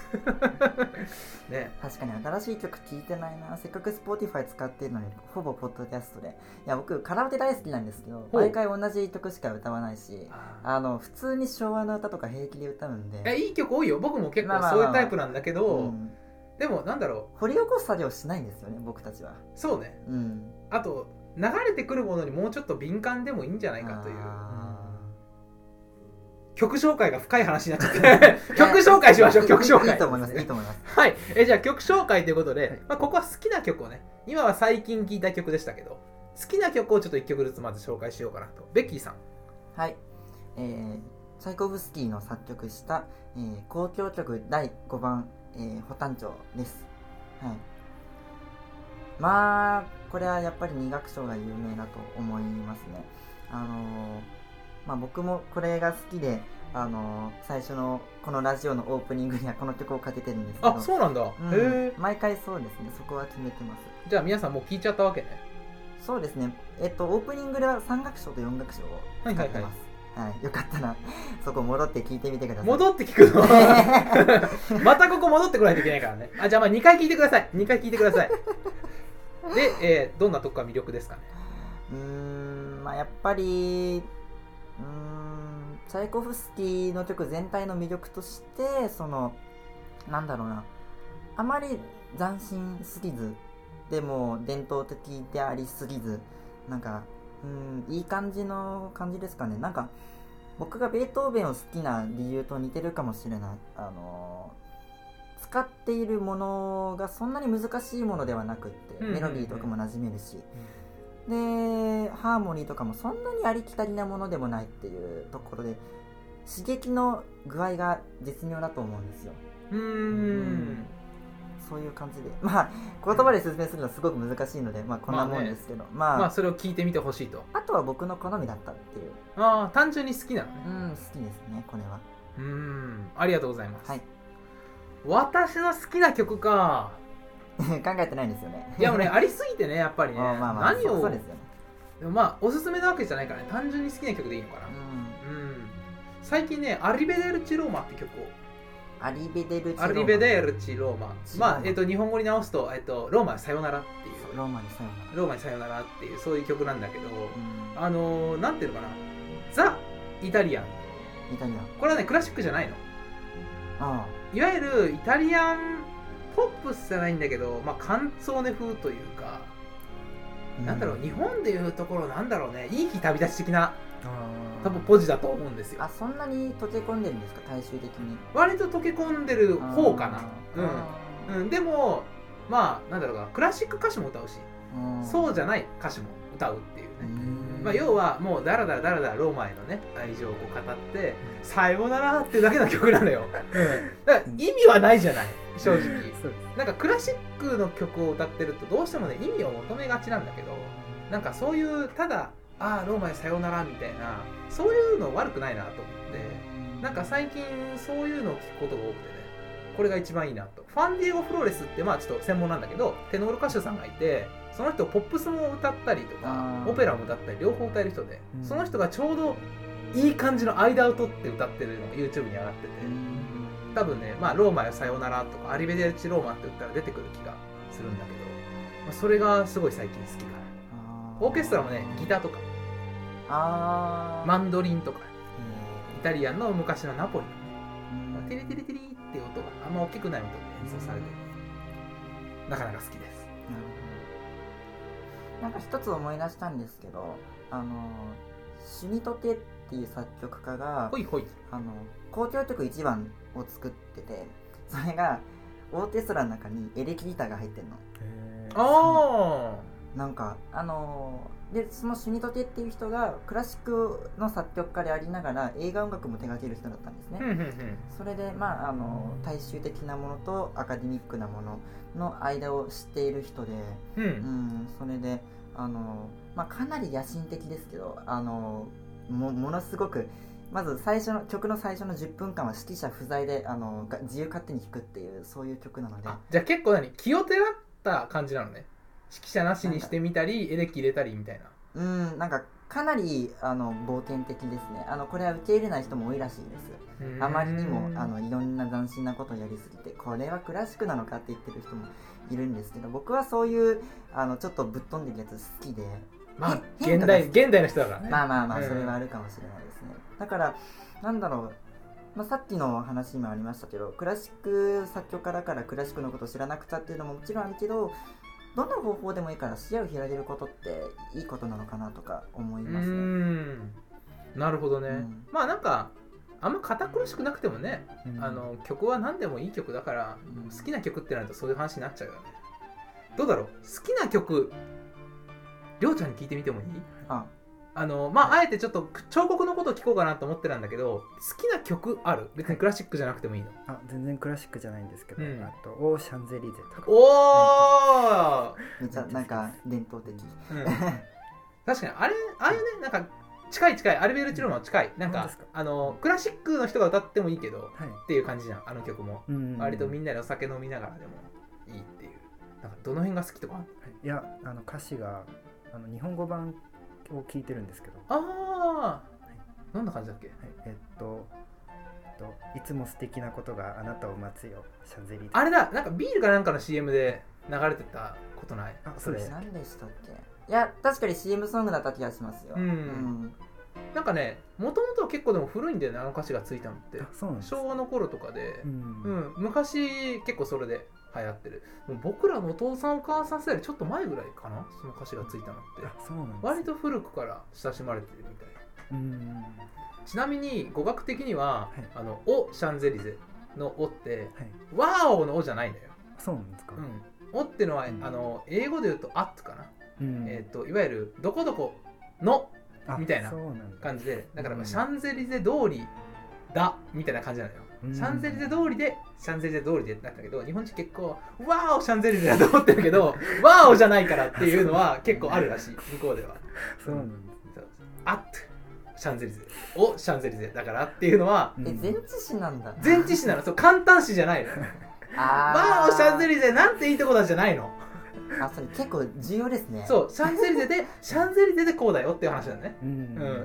ね。確かに新しい曲聴いてないな。せっかく Spotify 使ってるのにほぼポッドキャストで。いや僕カラオケ大好きなんですけど毎回同じ曲しか歌わないしあの普通に昭和の歌とか平気で歌うんで。えいい曲多いよ。僕も結構そういうタイプなんだけど、うん。でもなんだろ掘り起こす作業しないんですよね僕たちは。うそうね。うん。あと流れてくるものにもうちょっと敏感でもいいんじゃないかという。あ曲紹介が深い話になっちゃって。ー 曲紹介しましょう曲紹介。いいと思います。いいと思います。はい。えじゃあ曲紹介ということで、はい。まあ、ここは好きな曲をね今は最近聴いた曲でしたけど好きな曲をちょっと1曲ずつまず紹介しようかなと。ベッキーさん。はい、えー、チャイコフスキーの作曲した、えー、交響曲第5番、えー、ホタンチョウです。はい。まあ、これはやっぱり二楽章が有名だと思いますね。あのーまあ僕もこれが好きで、あのー最初のこのラジオのオープニングにはこの曲をかけてるんですけど、あそうなんだ、うん。へえ。毎回そうですね、そこは決めてます。じゃあ皆さんもう聴いちゃったわけね。そうですね、えっと、オープニングでは3楽章と4楽章を使ってます。はい。よかったら、そこ戻って聞いてみてください。戻って聞くの？またここ戻ってこないといけないからね。あじゃあまあ2回聞いてください。2回聞いてください。で、えーどんなとこが魅力ですかね？うーんまあやっぱりうーん。チャイコフスキーの曲全体の魅力としてそのなんだろうな。あまり斬新すぎずでも伝統的でありすぎずなんかうんいい感じの感じですかね。なんか僕がベートーベンを好きな理由と似てるかもしれない。あの使っているものがそんなに難しいものではなくってうんうんうんメロディーとかも馴染めるし、でハーモニーとかもそんなにありきたりなものでもないっていうところで刺激の具合が絶妙だと思うんですよ。うーん。そういう感じで。まあ言葉で説明するのはすごく難しいのでまあこんなもんですけど。まあ、まあそれを聞いてみてほしいと。あとは僕の好みだったっていう。ああ単純に好きなのね。うん好きですねこれは。うーん。ありがとうございます、はい。私の好きな曲か 考えてないんですよね。いやもうねありすぎてねやっぱりね。まあまあまあ何をそうですよね。でもまあおすすめなわけじゃないからね。単純に好きな曲でいいのかな。うん。うん。最近ねアリベデルチローマって曲を。アリベデルチロアリベデルチローマ。まあえっと日本語に直すと、えっと、ローマにさよならっていう。ローマにさよなら。ローマにさよならっていうそういう曲なんだけど、うん。あのー、なんていうのかな。ザ・イタリアン。イタリアン。これはねクラシックじゃないの。あ。いわゆるイタリアンポップスじゃないんだけど、まあ、カンツォーネ風というか、あなんだろう日本でいうところなんだろうね。いい日旅立ち的な多分ポジだと思うんですよ。あそんなに溶け込んでるんですか大衆的に？割と溶け込んでる方かな。うん、うん、でもまあなんだろうかクラシック歌手も歌うし、うん。そうじゃない歌手も歌うっていううね、ん。まあ、要はもうダラダラダラダラローマへのね愛情を語って「さようなら」っていうだけの曲なのよ、だから意味はないじゃない正直。なんかクラシックの曲を歌ってるとどうしてもね意味を求めがちなんだけどなんかそういうただ「ああローマへさようなら」みたいなそういうの悪くないなと思ってなんか最近そういうのを聞くことが多くてねこれが一番いいなと。ファンディエゴ・フローレスってまあちょっと専門なんだけどテノール歌手さんがいてその人ポップスも歌ったりとかオペラも歌ったり両方歌える人で、うん。その人がちょうどいい感じの間を取って歌ってるのが YouTube に上がってて、うん多分ね、まあ、ローマよさようならとかアリベデルチローマって言ったら出てくる気がするんだけど、まあ、それがすごい最近好きかな。あオーケストラもねギターとかあー。マンドリンとかイへタリアンの昔のナポリーのねテリテリテリっていう音があんま大きくない音で演奏されてる。なかなか好きです。なるほど。なんか一つ思い出したんですけどあのシュニトテっていう作曲家がほいほい。あの交響曲1番を作っててそれがオーケストラの中にエレキギターが入ってるの。なんかあのーでそのシュニトテっていう人がクラシックの作曲家でありながら映画音楽も手掛ける人だったんですね、それでまああの大衆的なものとアカデミックなものの間を知っている人でううんんそれであの、まあ、かなり野心的ですけどあのもものすごくまず最初の曲の最初の10分間は指揮者不在であのが自由勝手に弾くっていうそういう曲なので。あじゃあ結構何気をてらった感じなのね。指揮者なしにしてみたりエレキ入れたりみたいな。うんなんかかなりあの冒険的ですね。あのこれは受け入れない人も多いらしいです。あまりにもあのいろんな斬新なことをやりすぎてこれはクラシックなのかって言ってる人もいるんですけど僕はそういうあのちょっとぶっ飛んでるやつ好きで。まあ変現代現代の人だからね。まあまあまあうん。それはあるかもしれない。ですね、だからなんだろう、まあ、さっきの話にもありましたけどクラシック作曲家だからクラシックのことを知らなくちゃっていうのももちろんあるけどどんな方法でもいいから視野を広げることっていいことなのかなとか思いうますね。ん。なるほどね、うん。まあなんかあんま堅苦しくなくてもね、うん。あの曲は何でもいい曲だから、うん。好きな曲ってなるとそういう話になっちゃうよね。どうだろう？好きな曲りょうちゃんに聞いてみてもいい？ああのまああえてちょっと彫刻のことを聞こうかなと思ってたんだけど好きな曲ある？別にクラシックじゃなくてもいいの？あ全然クラシックじゃないんですけど、うん。あとオーシャンゼリゼとか。おー、めっちゃなんか伝統的。うん。確かにあれああいうねなんか近い近いアルベルチローマは近い。なんか何ですか？あのクラシックの人が歌ってもいいけどはい。っていう感じじゃんあの曲も。うん割とみんなでお酒飲みながらでもいいっていう。なんかどの辺が好きとかはい。いやあの歌詞があの日本語版を聞いてるんですけど、ああどんな感じだっけ？はい、えっとえっといつも素敵なことがあなたを待つよ。シャンゼリゼあれだ。なんかビールかなんかの CM で流れてたことない？あそうです何でしたっけ？いや確かに CM ソングだった気がしますよ。うん。なんかねもともとは結構でも古いんだよねあの歌詞がついたのって。あそうなんです昭和の頃とかで。う、ん。うん、昔結構それで流行ってる。僕らのお父さんお母さん世代ちょっと前ぐらいかな？その歌詞がついたのって。あそうなん割と古くから親しまれてるみたいうん。ちなみに語学的にははい「あのおシャンゼリゼ」の「お」ってはい「ワーオ」の「お」じゃないんだよそうなんですか、うん、おってのは、うん。あの英語で言うと「アット」かな、うん。えっ、といわゆるどこどこのあみたいな感じで。だからシャンゼリゼ通りだみたいな感じなのよ。うんシャンゼリゼ通りでシャンゼリゼ通りでだったけど日本人結構「わーおシャンゼリゼ」だと思ってるけど「わーお」じゃないからっていうのは結構あるらしい向こうでは。そうなんですそう。あっシャンゼリゼ。おシャンゼリゼだからっていうのはうん。え前置詞なんだ。前置詞なの。そう簡単詞じゃないの。わーおシャンゼリリゼなんていいとこだじゃないのあそれ結構重要ですね。そうシャンゼリゼで シャンゼリゼでこうだよっていう話だね。ううん。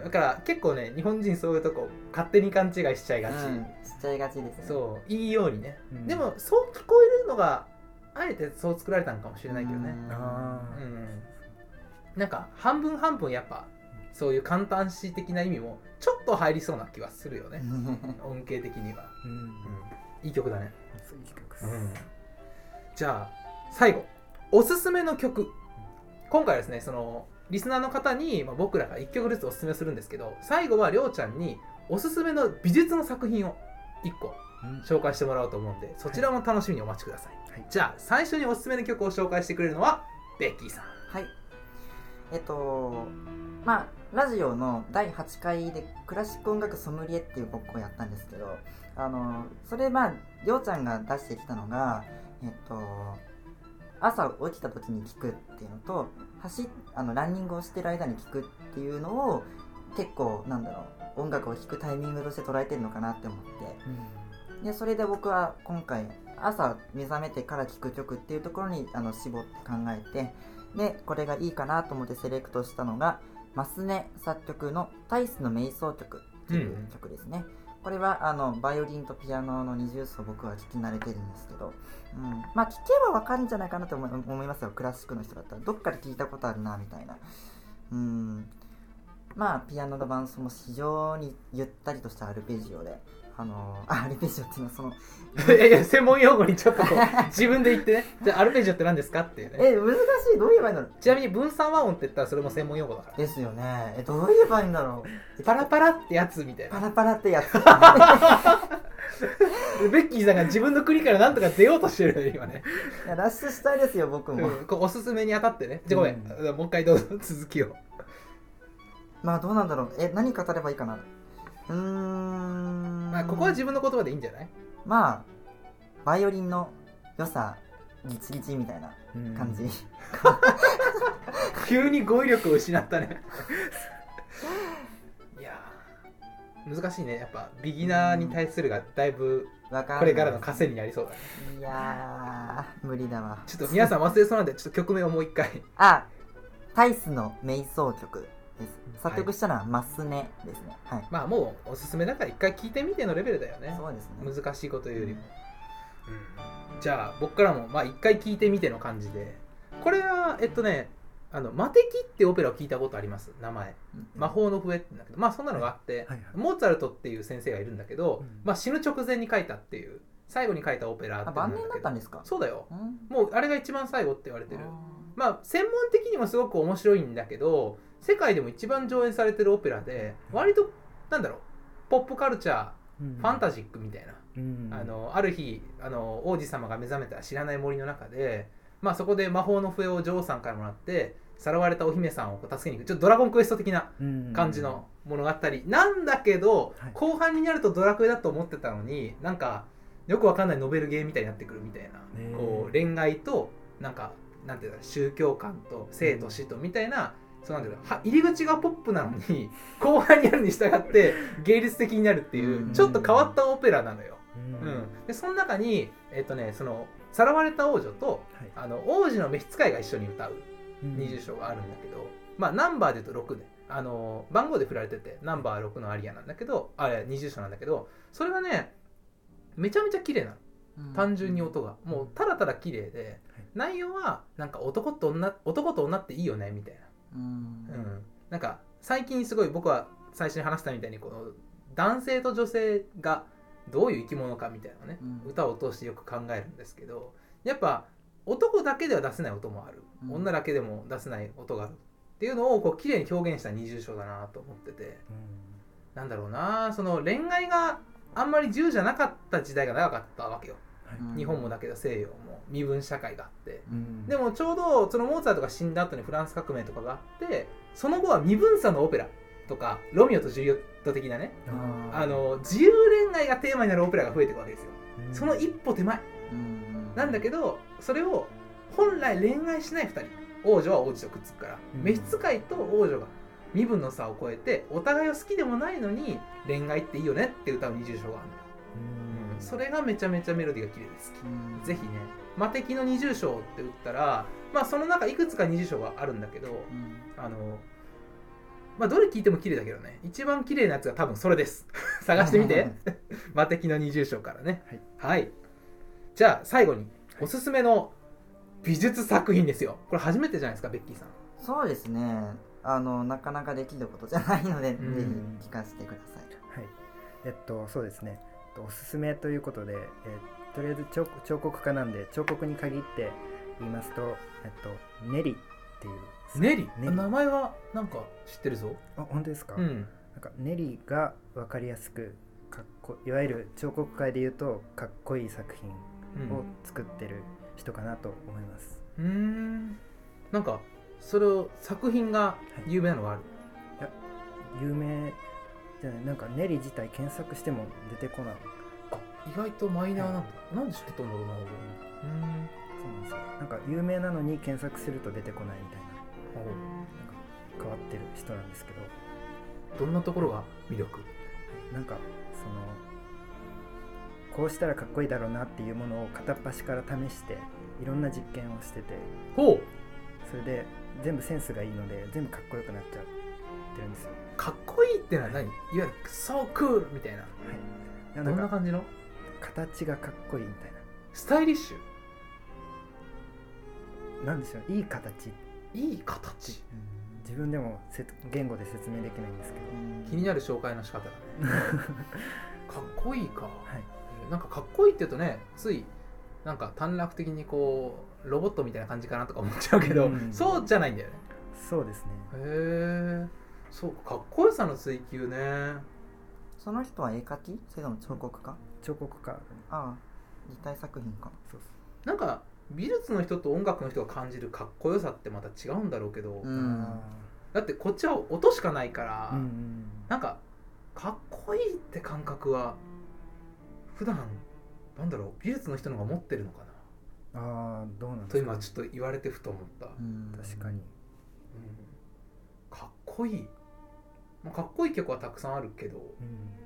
ん、だから結構ね日本人そういうとこ勝手に勘違いしちゃいがち、うん。しちゃいがちですね。そういいようにね、うん。でもそう聞こえるのがあえてそう作られたのかもしれないけどね。うん。あうん、なんか半分半分やっぱそういう簡単詞的な意味もちょっと入りそうな気はするよね。音形的には、ーうん。うん、いい曲だね、そういう曲です。うん、じゃあ最後おすすめの曲。今回はですねそのリスナーの方に、まあ、僕らが1曲ずつおすすめするんですけど最後はりょうちゃんにおすすめの美術の作品を1個うん。紹介してもらおうと思うんでそちらも楽しみにお待ちください、はい。じゃあ最初におすすめの曲を紹介してくれるのはベッキーさん。はい。えっとまあラジオの第8回でクラシック音楽ソムリエっていう僕をやったんですけどあのそれまありょうちゃんが出してきたのがえっと朝起きた時に聞くっていうのと走っあのランニングをしてる間に聞くっていうのを結構なんだろう音楽を聴くタイミングとして捉えてるのかなって思って。でそれで僕は今回朝目覚めてから聴く曲っていうところにあの絞って考えてでこれがいいかなと思ってセレクトしたのがマスネ作曲の「タイスの瞑想曲」っていう曲ですね、これはあのバイオリンとピアノの二重奏僕は聴き慣れてるんですけど、うん、まあ聴けばわかるんじゃないかなと思い思いますよクラシックの人だったら。どっかで聞いたことあるなみたいな。うん。まあピアノの伴奏も非常にゆったりとしたアルペジオであのあアルペジオっていうのはその いやいや専門用語にちょっとこう 自分で言ってね。じゃあアルペジオって何ですかっていうね。え難しい。どう言えばいいんだろう。ちなみに分散和音って言ったらそれも専門用語だから。ですよね。えどう言えばいいんだろう。パラパラってやつみたいな。パラパラってやつ。ベッキーさんが自分の国からなんとか出ようとしてるよ今ね、いや脱出したいですよ僕も、うんこうおすすめにあたってね。じゃあごめん、もう一回どうぞ続きを。まあどうなんだろう。え何語ればいいかなうーん。まあここは自分の言葉でいいんじゃない？まあバイオリンの良さギチギチみたいな感じ、急に語彙力を失ったね。いやー難しいね。やっぱビギナーに対するがだいぶこれからの稼になりそうだね。いやー無理だわ。ちょっと皆さん忘れそうなんでちょっと曲名をもう一回。あタイスの瞑想曲作曲したのはマスネですね。はい、まあもうおすすめだから一回聞いてみてのレベルだよね。そうですね。難しいことよりも、うん、じゃあ僕からもまあ一回聞いてみての感じで。これはえっとねあのマテキってオペラを聞いたことあります？名前。魔法の笛ってんだけど。まあそんなのがあって、モーツァルトっていう先生がいるんだけど、うん。まあ、死ぬ直前に書いたっていう最後に書いたオペラってあ晩年だったんですか？そうだよ。うん。もうあれが一番最後って言われてる。あまあ専門的にもすごく面白いんだけど世界でも一番上演されてるオペラで割となんだろうポップカルチャーフファンタジックみたいな、うん。あのある日あの王子様が目覚めた知らない森の中で、まあ、そこで魔法の笛を女王さんからもらってさらわれたお姫さんを助けに行く。ちょっとドラゴンクエスト的なうん。感じの物語。なんだけど、はい。後半になるとドラクエだと思ってたのになんかよくわかんないノベルゲーみたいになってくるみたいな、こう恋愛となんかなんていうの宗教観と生と死とみたいな、そうなんていうのは入り口がポップなのに 後半になるに従って芸術的になるっていう、うん。ちょっと変わったオペラなのよ。うん。うん。でその中にえっ、とねそのさらわれた王女とはい。あの王子の召使いが一緒に歌ううん。20章があるんだけど、まあナンバーで言うと6であの番号で振られててナンバー6のアリアなんだけどあれ20章なんだけどそれがねめちゃめちゃ綺麗なの。うん。単純に音が、もうただただ綺麗で、内容はなんか男と女男と女っていいよねみたいうん。な、うん、なんか最近すごい僕は最初に話したみたいにこの男性と女性がどういう生き物かみたいなのね、うん。歌を通してよく考えるんですけどやっぱ男だけでは出せない音もある、うん。女だけでも出せない音があるっていうのをこう綺麗に表現した二重唱だなと思ってて。なんだろうなその恋愛があんまり自由じゃなかった時代が長かったわけよ、うん日本もだけど西洋も身分社会があって。うん。でもちょうどそのモーツァルトが死んだ後にフランス革命とかがあってその後は身分差のオペラとかロミオとジュリエット的なねああの自由恋愛がテーマになるオペラが増えていくわけですよ。ーその一歩手前。うん。なんだけどそれを本来恋愛しない2人王女は王子とくっつくから、うん。召使いと王女が身分の差を超えてお互いを好きでもないのに恋愛っていいよねって歌う二重唱があるんだよ、うん。それがめちゃめちゃメロディーが綺麗で好きうん。ぜひね魔敵の二重唱って打ったらまあその中いくつか二重唱があるんだけどうん。あのまあどれ聞いても綺麗だけどね一番綺麗なやつが多分それです。探してみて。魔敵の二重唱からね。はい、じゃあ最後におすすめの美術作品ですよ。これ初めてじゃないですかベッキーさん。そうですね。あのなかなかできることじゃないので、ん。ぜひ聞かせてください。はい。えっとそうですね。えっとおすすめということで、えーとりあえず彫彫刻家なんで彫刻に限って言いますとえっとネリっていう。ネリ？名前はなんか知ってるぞ。あ本当ですか、うん。なんかネリが分かりやすくかっこいわゆる彫刻界で言うとかっこいい作品うん。を作ってる人かなと思います、うーん。なんかそれを作品が有名なのがある、有名じゃない。なんかネリ自体検索しても出てこない意外とマイナーなんだ、なんで知ってたんだろうな俺うそうなんですよ。なんか有名なのに検索すると出てこないみたいな。なんか変わってる人なんですけど。どんなところが魅力？なんかそのこうしたらかっこいいだろうなっていうものを片っ端から試していろんな実験をしてて。ほう。それで全部センスがいいので全部かっこよくなっちゃってるんですよ。かっこいいってのは何？いわゆるクソクールみたいな。はい。どなんかんな感じの？形がかっこいいみたいスタイリッシななんでしょういい形。ュいい形？自分でもせ言語で説明できないんですけど、うん。気になる紹介の仕方だね。かっこいいか、はい。えーなんかかっこいいって言うとねついなんか短絡的にこうロボットみたいな感じかなとか思っちゃうけど、うん。そうじゃないんだよね。そうですね。へえそうかかっこよさの追求ね。その人は絵描き？それとも彫刻家？彫刻家。ああ立体作品か。そうです。なんか美術の人と音楽の人が感じるかっこよさってまた違うんだろうけど、うだってこっちは音しかないから、んうん。なんかかっこいいって感覚は普段なんだろう美術の人の方が持ってるのかな。あーどうなんと今ちょっと言われてふと思った、うん。確かに。うん。かっこいい。まあかっこいい曲はたくさんあるけどうん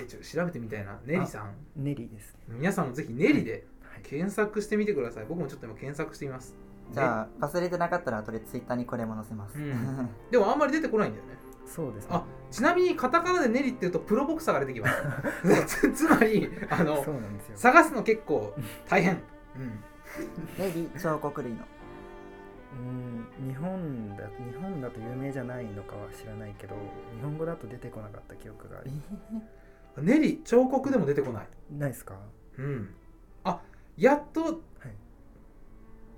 えちょっと調べてみたいな。ネリさん。ネリですね。皆さんもぜひネリではい。検索してみてください。僕もちょっと今検索してみます。じゃあ忘れてなかったら後でツイッターにこれも載せます、うん。でもあんまり出てこないんだよね。そうです。ねあちなみにカタカナでネリっていうとプロボクサーが出てきます。つ つまりあのそうなんですよ。探すの結構大変、うん、レリ彫刻類の。うん日本だ日本だと有名じゃないのかは知らないけど日本語だと出てこなかった記憶がありネリ彫刻でも出てこない。ないですか？うん。あやっとはい。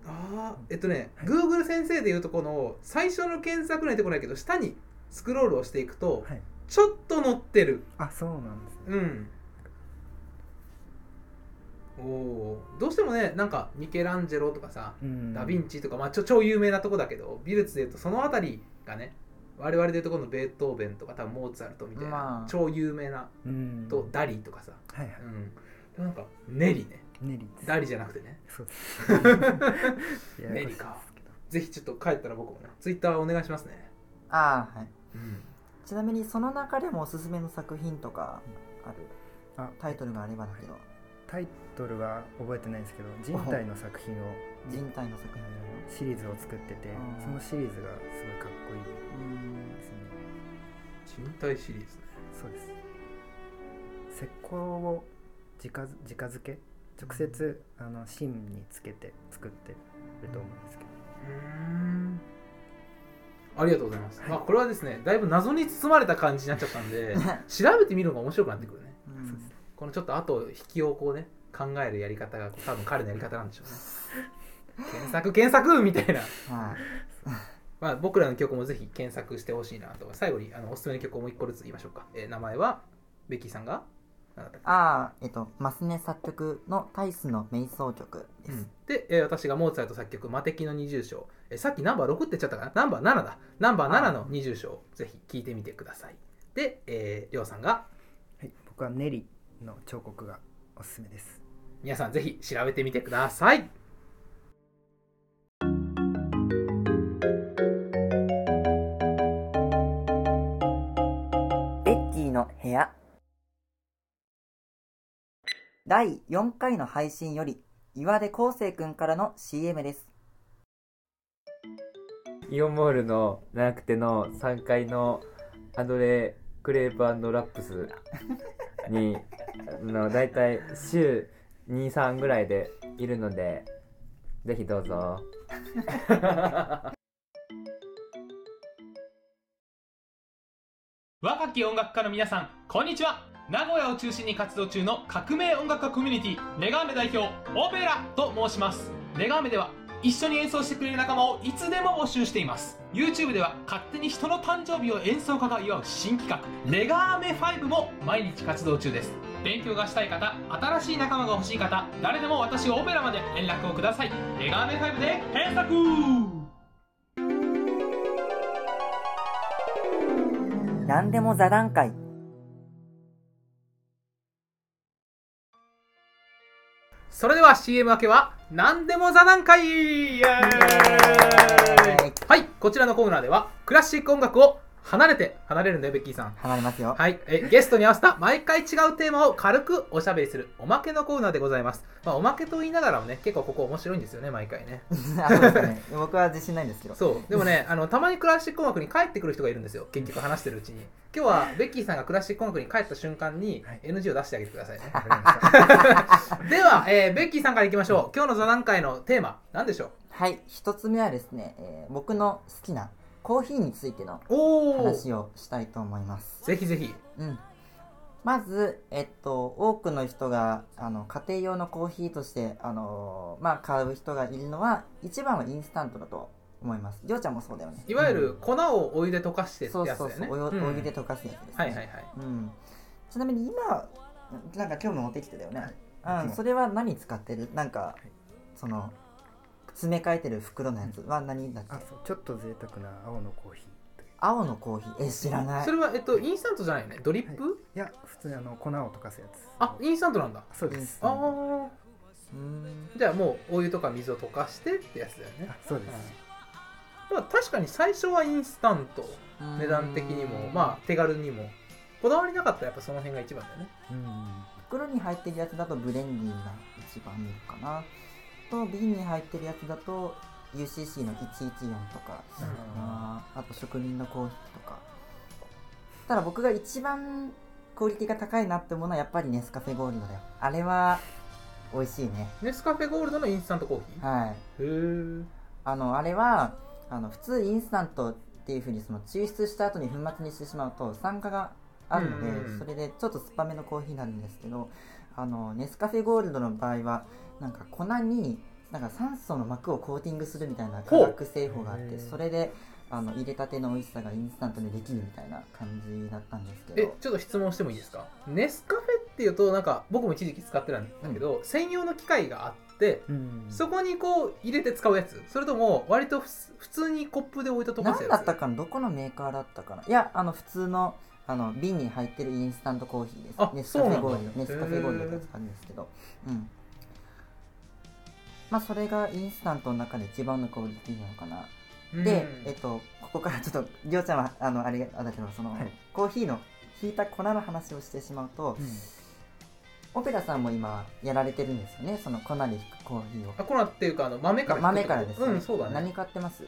あーえっとね、はい。Google 先生でいうとこの最初の検索には出てこないけど下にスクロールをしていくとはい。ちょっと載ってる。あそうなんですね。うん。おどうしてもねなんかミケランジェロとかさ、うん。ダ・ヴィンチとか、まあ、ちょ超有名なとこだけど美術でいうとその辺りがね我々でいうとこのベートーベンとか多分モーツァルトみたいな、まあ。超有名なうん。とダリとかさ、はいはい。うん、なんかネリね。ネリダリじゃなくてね。そうです。ネリか。ぜひちょっと帰ったら僕もねツイッターお願いしますね、ああはい。うん、ちなみにその中でもおすすめの作品とかあるあタイトルがあればだけどタイトルは覚えてないんですけど 人体の作品を人体の作品シリーズを作っててうん。そのシリーズがすごいかっこいいうんですね。人体シリーズね。そうです。石膏を直づ直付け？直接あの芯につけて作ってると思うんですけど。うん。ありがとうございます、はい。まあ、これはですねだいぶ謎に包まれた感じになっちゃったんで 調べてみるのが面白くなってくるね。うん。そうですこのちょっと後引きをこうね考えるやり方が多分彼のやり方なんでしょうね。検索検索みたいな。はい。まあ、僕らの曲もぜひ検索してほしいなと。最後にあのおすすめの曲をもう一個ずつ言いましょうか、えー名前はベッキーさんがああえっとマスネ作曲のタイスの瞑想曲です、うん。で、えー私がモーツァルト作曲「魔敵の二重唱」えーさっきナンバー6って言っちゃったかな？ナンバー7だ。ナンバー7の二重唱ぜひ聴いてみてください。で、えー、りょうさんが。はい、僕はネリの彫刻がおすすめです。皆さんぜひ調べてみてください。ベッキーの部屋。第4回の配信より岩出康生くんからの CM です。イオンモールのなくての3階のアドレクレープラップスにあのだいたい週23ぐらいでいるのでぜひどうぞ。若き音楽家の皆さんこんにちは。名古屋を中心に活動中の革命音楽家コミュニティレガーメ代表オペラと申します。レガーメでは一緒に演奏してくれる仲間をいつでも募集しています。YouTube では勝手に人の誕生日を演奏家が祝う新企画レガーメ5も毎日活動中です。勉強がしたい方新しい仲間が欲しい方誰でも私オペラまで連絡をください。レガーメ5で検索!何でも座談会。それでは CM 明けは何でも座談会はいこちらのコーナーではクラシック音楽を離れて離れるんだよベッキーさん。離れますよ。はい、えゲストに合わせた毎回違うテーマを軽くおしゃべりするおまけのコーナーでございます、まあ、おまけと言いながらもね結構ここ面白いんですよね毎回ね。あ そうですね。僕は自信ないんですけど。そう。でもねあのたまにクラシック音楽に帰ってくる人がいるんですよ。結局話してるうちに。今日はベッキーさんがクラシック音楽に帰った瞬間にはい。NG を出してあげてくださいね。では、えーベッキーさんからいきましょう。今日の座談会のテーマ何でしょう？はい。一つ目はですね、えー僕の好きなコーヒーについての話をしたいと思います。ぜひぜひ。うん。まず、えっと、多くの人があの家庭用のコーヒーとして、あのまあ、買う人がいるのは一番はインスタントだと思います。りょうちゃんもそうだよね。いわゆる粉をお湯で溶かしてってそうやつだよね。そうそうお湯うん。お湯で溶かすやつですね、はいはいはい。うん、ちなみに今なんか今日も持ってきてたよね、うん、それは何使ってる？なんか、その詰め替えてる袋のやつ。は何だっけ？あそう。ちょっと贅沢な青のコーヒー。という青のコーヒー。え知らない。それは、えっと、インスタントじゃないよね。ドリップ、い。や普通にあの粉を溶かすやつ。あインスタントなんだ。そうです。あああうん。じゃあもうお湯とか水を溶かしてってやつだよね、そうです、まあ、確かに最初はインスタント。値段的にも。まあ手軽にも。こだわりなかったらやっぱその辺が一番だよね。うん。袋に入ってるやつだとブレンディーが一番いいかなと瓶に入ってるやつだと UCC の114とかあーあと職人のコーヒーとか。ただ僕が一番クオリティが高いなって思うのはやっぱりネスカフェゴールドだよ。あれは美味しいね。ネスカフェゴールドのインスタントコーヒー？はい。へえあのあれはあの普通インスタントっていうふうにその抽出した後に粉末にしてしまうと酸化があるので、うんうんうん。それでちょっと酸っぱめのコーヒーになるんですけどあのネスカフェゴールドの場合はなんか粉になんか酸素の膜をコーティングするみたいな化学製法があってそれであの入れたての美味しさがインスタントでできるみたいな感じだったんですけど。えちょっと質問してもいいですか？ネスカフェっていうとなんか僕も一時期使ってたんだけど、専用の機械があってうん。そこにこう入れて使うやつ。それとも割と普通にコップで置いて溶かすやつ。何だったかな？どこのメーカーだったかな？いやあの普通のあの瓶に入ってるインスタントコーヒーです。あネスカフェゴールそうなんだ。ドネスカフェってやつがあるんですけど。うんまあそれがインスタントの中で一番のクオリティなのかな、うん。でえっとここからちょっとりょうちゃんはあのあれあだけどその、はい。コーヒーのひいた粉の話をしてしまうと、オペラさんも今やられてるんですよね？その粉で引くコーヒーを。あコナっていうかあの豆から豆からです、うんそうだね。何買ってます？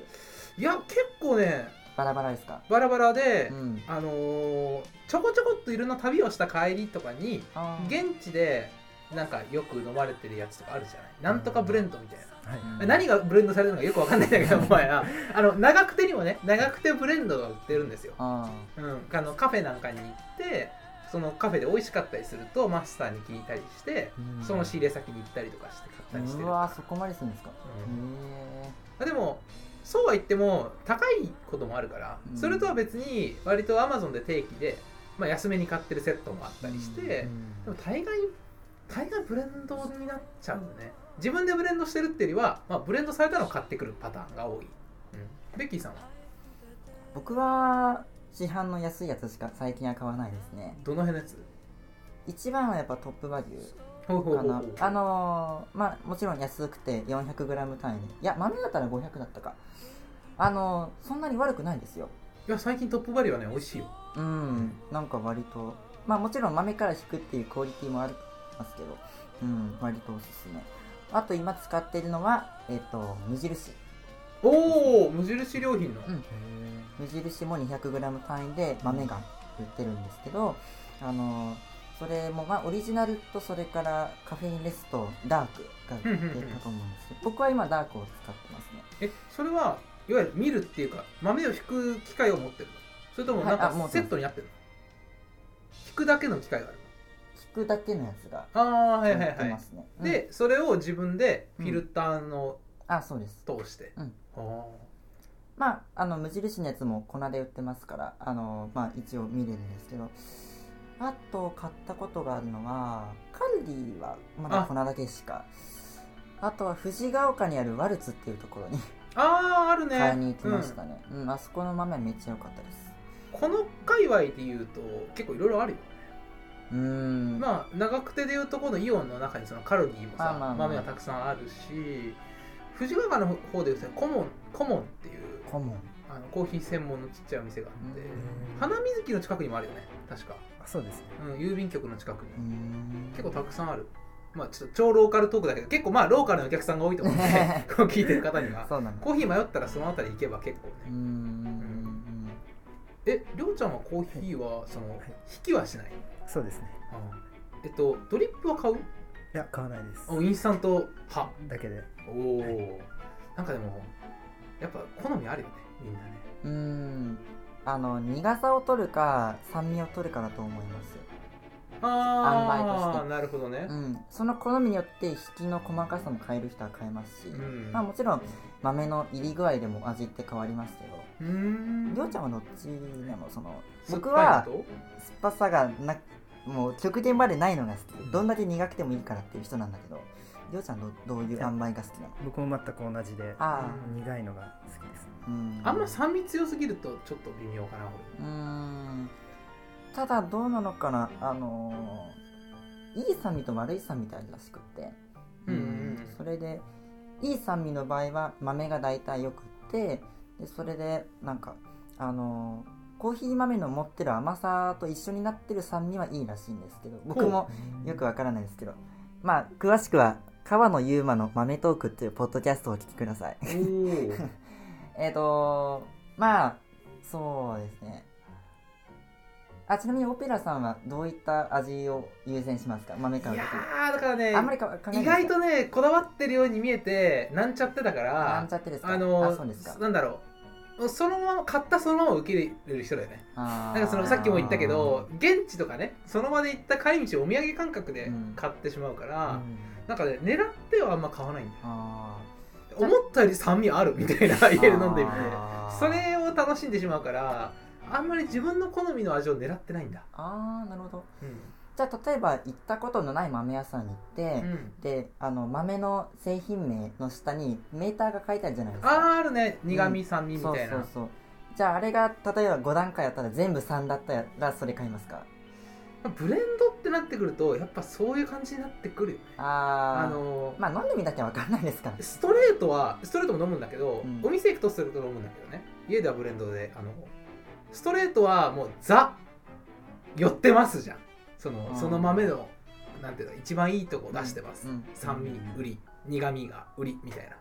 いや結構ねバラバラですか？バラバラで、うん。あのーちょこちょこっといろんな旅をした帰りとかに現地でなんかよく飲まれてるやつとかあるじゃない？なんとかブレンドみたいな、はい。何がブレンドされてるのかよくわかんないんだけどお前らあの長くてにもね長くてブレンドが売ってるんですよ、あうん、あのカフェなんかに行ってそのカフェで美味しかったりするとマスターに聞いたりしてうん。その仕入れ先に行ったりとかして買ったりしてるうわーそこまでするんですか、うん。でもそうは言っても高いこともあるから、うん。それとは別に割とアマゾンで定期でまあ、安めに買ってるセットもあったりして、うん。でも大概大概ブレンドになっちゃうね。自分でブレンドしてるっていうよりは、まあ、ブレンドされたのを買ってくるパターンが多い、うん、ベッキーさんは？僕は市販の安いやつしか最近は買わないですね。どの辺のやつ？一番はやっぱトップバリュー。ほうほうほうほかな。うあのーまあもちろん安くて 400g 単位で。いや豆だったら500だったか。あのーそんなに悪くないですよ。いや最近トップバリューはね美味しいよ。うん。なんか割と。まあもちろん豆から引くっていうクオリティもありますけど。うん割とおすすめ。あと今使っているのはえっ、と無印。おお無印良品の、うん。無印も 200g 単位で豆が売ってるんですけど、あのそれもまあオリジナルとそれからカフェインレスとダークが売ってたと思うんですけど僕は今ダークを使ってますね。えそれはいわゆる見るっていうか豆を引く機械を持ってるの？それともなんかセットになってるの？引くだけの機械がある。引くだけのやつがのああはい売はいはい。ね、うん。でそれを自分でフィルターのあそうです。通して、うん。あまああの無印のやつも粉で売ってますからあのまあ一応見れるんですけど。あと買ったことがあるのはカルディはまだあ。粉だけしか。あとは藤ヶ丘にあるワルツっていうところにあーあるね。買いに行きましうん。たね、うんあそこの豆めっちゃ良かったです。この界隈で言うと結構いろいろあるようーん。まあ長久手でいうとこのイオンの中にそのカルディもさ、まあまあまあ豆がたくさんあるし藤ヶ丘の方でいうとコモンコモンっていうコモン。あのコーヒー専門のちっちゃいお店があって、うん花水木の近くにもあるよね確か、あそうですね。うん、郵便局の近くに、結構たくさんある。まあちょっと超ローカルトークだけど結構まあローカルのお客さんが多いと思うんで 聞いてる方には。そうなんだ。コーヒー迷ったらその辺り行けば結構ね。ん。えりょうちゃんはコーヒーはその引きはしない、そうですね。えっとドリップは買う？いや買わないです。おインスタント派。だけで。おおなんかでもやっぱ好みあるよねみんなね。うーん。あの苦さを取るか酸味を取るかだと思います。あ塩梅として。なるほどね。うん、その好みによって引きの細かさも変える人は変えますし、うん。まあ、もちろん豆の入り具合でも味って変わりますけど。うーん。りょうちゃんはどっちでもその僕は酸っぱさがなもう極限までないのが好き。どんだけ苦くてもいいからっていう人なんだけど。りょうちゃんどどういう塩梅が好きなの？僕も全く同じであ苦いのが好きです。あうん。あんま酸味強すぎるとちょっと微妙かなうーん。ただどうなのかな？あのーいい酸味と悪い酸味ってあるらしくって。俺うんそれでいい酸味の場合は豆が大体よくってでそれでなんかあのーコーヒー豆の持ってる甘さと一緒になってる酸味はいいらしいんですけど僕もよくわからないですけどまあ詳しくは川野優馬の豆トークっていうポッドキャストをお聞きください。えっとまあそうですね。あちなみにオペラさんはどういった味を優先しますか？豆買ういとやーだからねきあんまりか意外とねこだわってるように見えてなんちゃってだからなんちゃってですか？あのあそうですか。なんだろうそのまま買ったそのまま受け入れる人だよね。ななんかそのさっきも言ったけど現地とかねその場で行った帰り道お土産感覚でうん。買ってしまうから、うん。なんかね狙ってはあんま買わないんだよ。あ思ったより酸味あるみたいなー家で飲んでみてそれを楽しんでしまうからあんまり自分の好みの味を狙ってないんだ。あーなるほど。うんじゃあ例えば行ったことのない豆屋さんに行って、うん。であの豆の製品名の下にメーターが書いてあるじゃないですか。あーあるね。苦味酸味みたいな、そうそうそう。じゃああれが例えば5段階やったら全部3だったらそれ買いますか？ブレンドってなってくるとやっぱそういう感じになってくるよね。あー。あのーまあ飲んでみなきゃ分かんないですから。ストレートはストレートも飲むんだけど、うん。お店行くとストレート飲むんだけどね。家ではブレンドであのストレートはもうザ寄ってますじゃんそのうん。その豆のなんていうの一番いいとこ出してます、うん。酸味売り苦味が売りみたいな。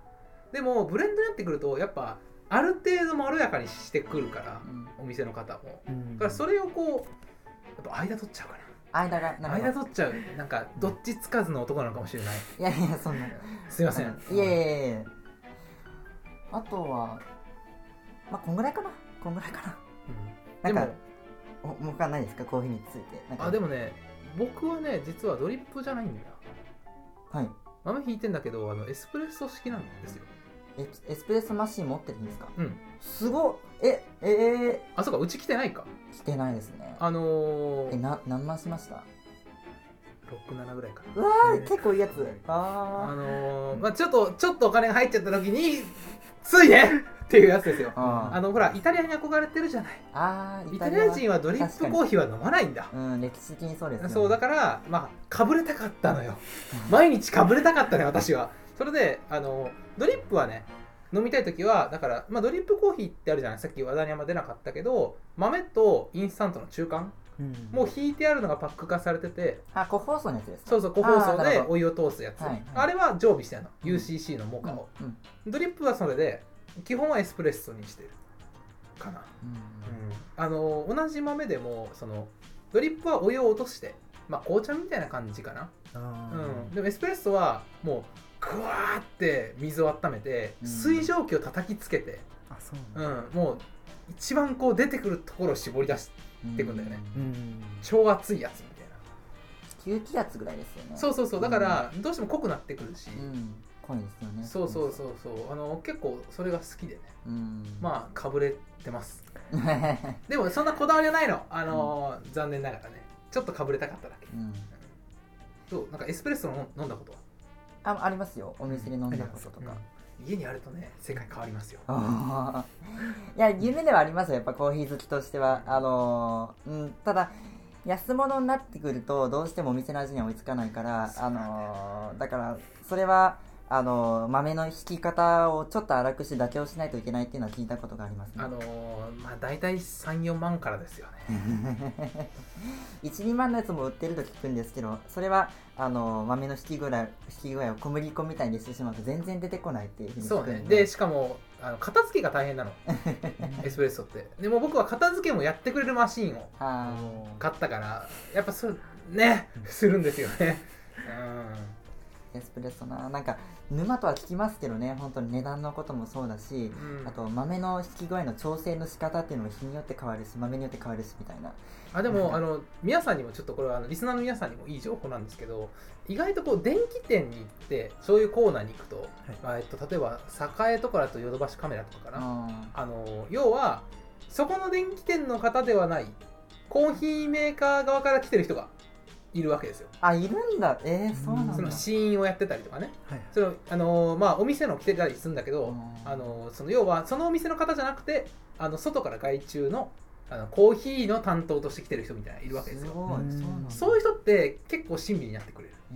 でもブレンドになってくるとやっぱある程度まろやかにしてくるからうん。お店の方も。うん。だからそれをこうやっぱ間取っちゃうか間がななるほど間取っちゃう。なんかどっちつかずの男なのかもしれない。いやいやそんなすいません。いやいやいやあとはまあこんぐらいかな。こんぐらいかな。うん。なんかでもお他ないですか？コーヒーについて。あでもね僕はね実はドリップじゃないんだよ。はい。豆引いてんだけどあのエスプレッソ式なんですよ。エエスプレッソマシン持ってるんですか？うん。すごっ。ええあそうかうち来てないか。ー、来てないですね。あのー、えな何万しました？67ぐらいかうわー結構いいやつ。ああのー、まあちょっとちょっとお金が入っちゃった時についねっていうやつですよ。ーあーあのほらイタリアに憧れてるじゃない。あーイタリア。人はドリップコーヒーは飲まないんだ。うん歴史的にそうですよね。そうだからまあかぶれたかったのよ。毎日かぶれたかったね私は。それであのドリップはね飲みたい時はだから、まあ、ドリップコーヒーってあるじゃない。さっき話題にあんま出なかったけど豆とインスタントの中間うん。もう引いてあるのがパック化されてて。あ個包装のやつですか？そうそう個包装でお湯を通すやつ。あ,、はいはい。れは常備してるの。うん。UCC のモカを、うん。ドリップはそれで基本はエスプレッソにしてるかな、うん。あの同じ豆でもそのドリップはお湯を落としてまあ紅茶みたいな感じかな。あうん、でもエスプレッソはもうグワーって水を温めてうん。水蒸気を叩きつけて、ーあそううなんもう一番こう出てくるところを絞り出してくんだよね。うん。超熱いやつみたいな。吸気圧ぐらいですよね。そうそうそう。だからどうしても濃くなってくるし、うん濃いですよね。そうそうそうそう。あの結構それが好きでね。うん。まあかぶれてます。でもそんなこだわりはないの。あのー残念ながらね。ちょっとかぶれたかっただけ。うん。そう？なんかエスプレッソの飲んだことは？あありますよ。お店で飲んだこととか、家にあるとね世界変わりますよ。いや夢ではありますよ。やっぱコーヒー好きとしては。あのーうん。ただ安物になってくるとどうしてもお店の味には追いつかないからあのーだからそれはあのー豆の引き方をちょっと粗くして妥協しないといけないっていうのは聞いたことがありますね。あのーまあ大体34万からですよね。12万のやつも売ってると聞くんですけどそれはあの豆の引き具合引き具合を小麦粉みたいにしてしまうと全然出てこないっていうふうに聞そうね。でしかもあの片付けが大変なの。エスプレッソって。でも僕は片付けもやってくれるマシンをあ買ったからやっぱそうねするんですよね。ーエスプレッソな。なんか沼とは聞きますけどね。本当に値段のこともそうだし、うん、うんあと豆の引き具合の調整の仕方っていうのも日によって変わるし豆によって変わるしみたいな。あでもあの皆さんにもちょっとこれはあのリスナーの皆さんにもいい情報なんですけど意外とこう電気店に行ってそういうコーナーに行くと,、まあえっと例えば栄とかだとヨドバシカメラとかかな、ああの要はそこの電気店の方ではないコーヒーメーカー側から来てる人がいるわけですよ。あいるんだ。えー、そうなんだ。その試飲をやってたりとかね。はいそのあのまあお店の来てたりするんだけど、うん。あのその要はそのお店の方じゃなくてあの外から外注のあのコーヒーの担当として来てる人みたいないるわけですよ。すごい。うん。そうなんだ。そういう人って結構親身になってくれる。へ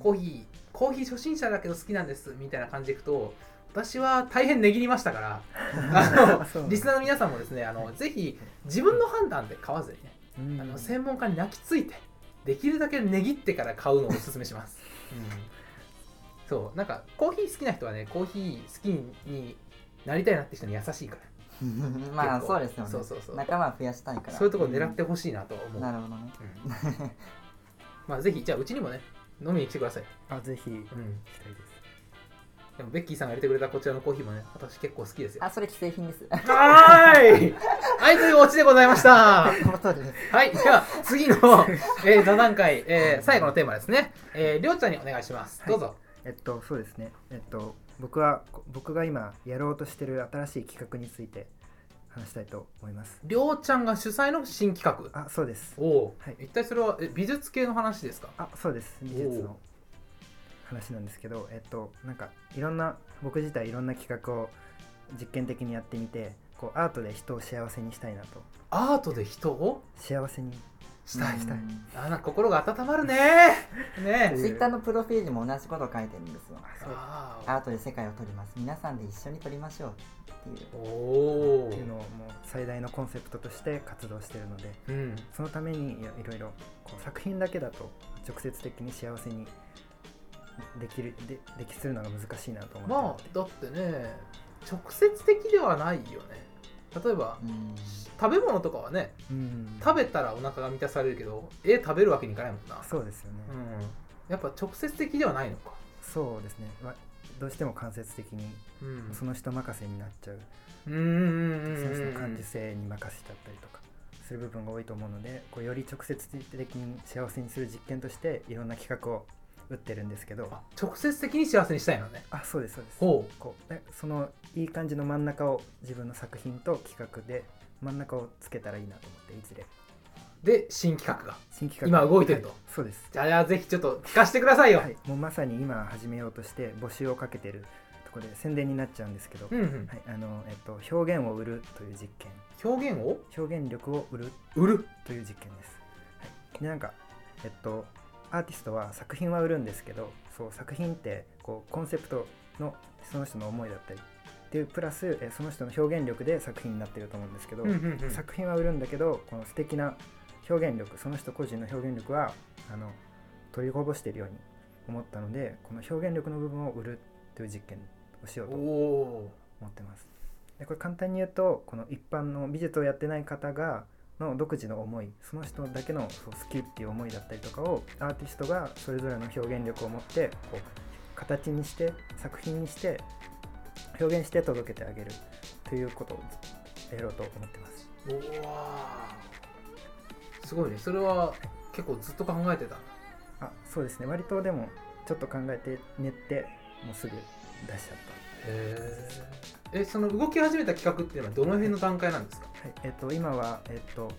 ー。コーヒーコーヒー初心者だけど好きなんですみたいな感じでいくと私は大変値切りましたから あそうのリスナーの皆さんもですねあのぜひ自分の判断で買わずにねうん。あの専門家に泣きついてできるだけ値切ってから買うのをおすすめします、そう。なんかコーヒー好きな人はねコーヒー好きになりたいなって人に優しいから。まあそうですよね。そうそうそう。仲間を増やしたいから。そういうところ狙ってほしいなと思う、なるほどね。うん。まあぜひじゃあうちにもね飲みに来てください、あぜひ。行うん、きたいですでもベッキーさんが入れてくれたこちらのコーヒーもね私結構好きですよ。あそれ既製品です。はーい。はいというオチでございました。その通りです。はい、では次の、えー座談会、えー最後のテーマですね。えー、りょうちゃんにお願いします。どうぞ。えっとそうですね。えっと僕はこ僕が今やろうとしてる新しい企画について話したいと思います。りょうちゃんが主催の新企画？あそうです。おお、はい。一体それはえ美術系の話ですか？あそうです。美術の話なんですけどえっとなんかいろんな僕自体いろんな企画を実験的にやってみてこうアートで人を幸せにしたいなと。アートで人を？幸せに。したい。したい。あな心が温まるね。ね。う。んツイッターのプロフィールも同じことを書いてるんですよあアートで世界を撮ります。皆さんで一緒に撮りましょうっていう。ーおおっていうのをもう最大のコンセプトとして活動してるのでうん。そのためにいろいろこう作品だけだと直接的に幸せにできるでできするのが難しいなと思ってまあ、だってね、直接的ではないよね。例えば、うん食べ物とかはね、うん食べたらお腹が満たされるけど、絵食べるわけにいかないもんな。そうですよね、うん。やっぱ直接的ではないのか。そうですね、まあ、どうしても間接的にうんその人任せになっちゃう、その人のうん感受性に任せちゃったりとかする部分が多いと思うのでこうより直接的に幸せにする実験としていろんな企画を打ってるんですけど。あ直接的に幸せにしたいのね。あそうですそうです。ほこうえそのいい感じの真ん中を自分の作品と企画で真ん中をつけたらいいなと思っていずれ。うで新企画が。新企画。今動いてると。はいそうです。じゃあぜひちょっと聞かせてくださいよ、はいもうまさに今始めようとして募集をかけてるところで宣伝になっちゃうんですけど、うんうん。はいあのえっと、表現を売るという実験。表現を？表現力を売る売る。という実験です、はい、でなんかえっとアーティストは作品は売るんですけどそう作品ってこうコンセプトのその人の思いだったりっていうプラスえその人の表現力で作品になってると思うんですけど、作品は売るんだけどこの素敵な表現力その人個人の表現力はあの取りこぼしているように思ったのでこの表現力の部分を売るという実験をしようおとお思ってます。でこれ簡単に言うとこの一般の美術をやってない方がの独自の思いその人だけのそう好きっていう思いだったりとかをアーティストがそれぞれの表現力を持ってこう形にして作品にして表現して届けてあげるということをやろうと思ってます。すごいね。それは結構ずっと考えてた？あそうですね。割とでもちょっと考えて練ってもうすぐ出しちゃっへええその動き始めた企画っていうのはどの辺の段階なんですか？た、はいえっと今は、えっと、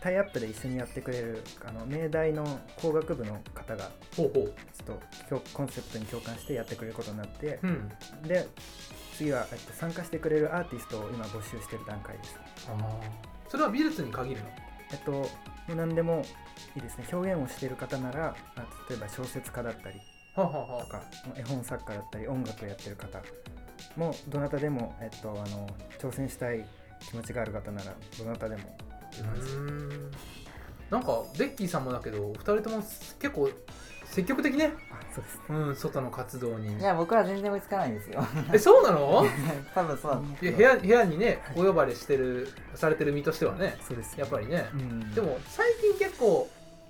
タイアップで一緒にやってくれるあの明大の工学部の方がちょっと共コンセプトに共感してやってくれることになってう、ん。で次は、えっと、参加してくれるアーティストを今募集してる段階です。あー。それは美術に限るの？えっともう何でもいいですね。表現をしている方ならあ例えば小説家だったりとか絵本作家だったり音楽をやってる方もどなたでも、えっと、あの挑戦したい気持ちがある方ならどなたでもっていう感じ。うーん。なんかベッキーさんもだけど2人とも結構積極的ね。あそうですね。うん外の活動に。いや僕は全然追いつかないんですよ。えそうなの？多分そう。いや部屋部屋にねお呼ばれしてるされてる身としてはねそうです。やっぱりね。うん。でも最近結構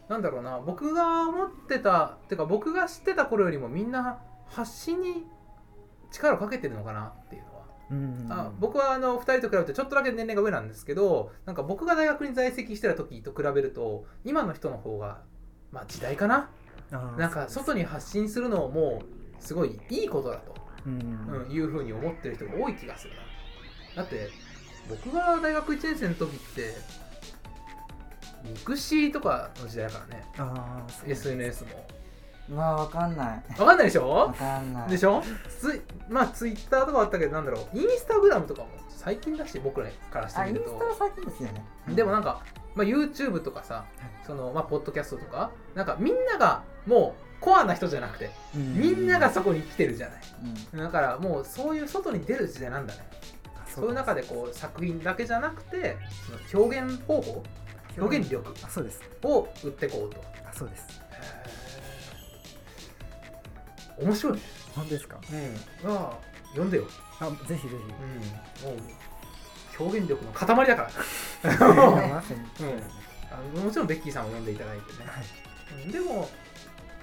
なんだろうな僕が思ってたてか僕が知ってた頃よりもみんな発信に力をかけてるのかなっていうのは。うんあ僕はあの2人と比べてちょっとだけ年齢が上なんですけどなんか僕が大学に在籍してた時と比べると今の人の方がまあ時代かな？あなんか外に発信するのもすごいいいことだと、うんうん、いうふうに思ってる人が多い気がするな。だって僕が大学1年生の時ってミクシーとかの時代だからね。SNS もうわわかんない。分かんないでしわょかんない。でしょ？ついまあツイッターとかあったけどなんだろう？インスタグラムとかも最近だし僕らからしてあインみるとスタは最近ですよね。でもなんか、まあ、YouTube とかさその、まあ、ポッドキャストとかなんかみんながもうコアな人じゃなくてうん。みんながそこに来てるじゃない。うん。だからもうそういう外に出る時代なんだね。あそういう中でこう作品だけじゃなくてその表現方法表現力あそうです。を売ってこうと。あそうです面白いね。本当ですか？うん。ああ読んでよ、あぜひぜうん、もう表現力の塊だから。ひ まさに。あのもちろんベッキーさんも読んでいただいてね。はい。うん。でも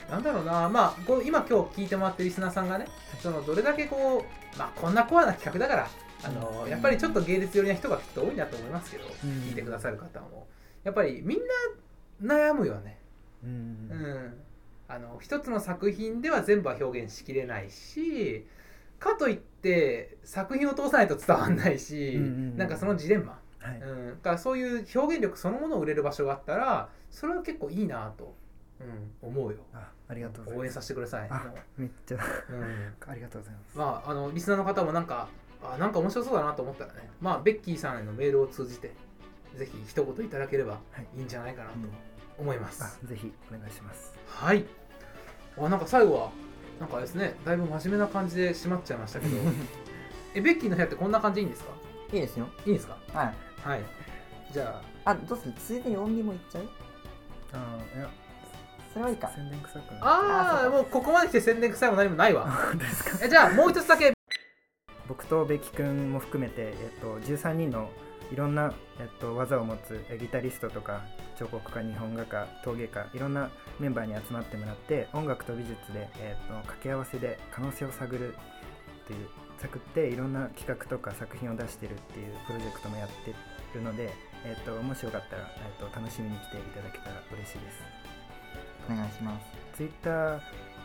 なんだろうな。まあこう今今日聞いてもらってるリスナーさんがねそのどれだけこうまあこんなコアな企画だからあの、うん。やっぱりちょっと芸術寄りな人がきっと多いなと思いますけど、うん。聞いてくださる方も。やっぱりみんな悩むよね。ううんんあの一つの作品では全部は表現しきれないしかといって作品を通さないと伝わんないし、うんうんうん。なんかそのジレンマ。はい。うん、だからそういう表現力そのものを売れる場所があったらそれは結構いいなと、うん、思うよ。あありがとうございます。応援させてください、あめっちゃうん、ありがとうございます。まああのリスナーの方もなんかあなんか面白そうだなと思ったらね。まあベッキーさんへのメールを通じてぜひ一言いただければはい。いいんじゃないかなと思います、あぜひお願いします。はい。あなんか最後はなんかですねだいぶ真面目な感じで閉まっちゃいましたけど えベッキーの部屋ってこんな感じでいいんですか？いいですよ。いいんですか？はい。はい。じゃああどうする？ついでに音源もいっちゃう？あいやそれはいいか。宣伝臭くないああもうここまで来て宣伝臭いも何もないわ。本 当ですか？えじゃあもう一つだけ。僕とベキ君も含めて、えっと、13人のいろんな、えっと、技を持つえギタリストとか彫刻家日本画家陶芸家いろんなメンバーに集まってもらって音楽と美術で、えっと、掛け合わせで可能性を探るっていう探っていろんな企画とか作品を出してるっていうプロジェクトもやってるので、えっと、もしよかったら、えっと、楽しみに来ていただけたら嬉しいです。お願いします。ツイッター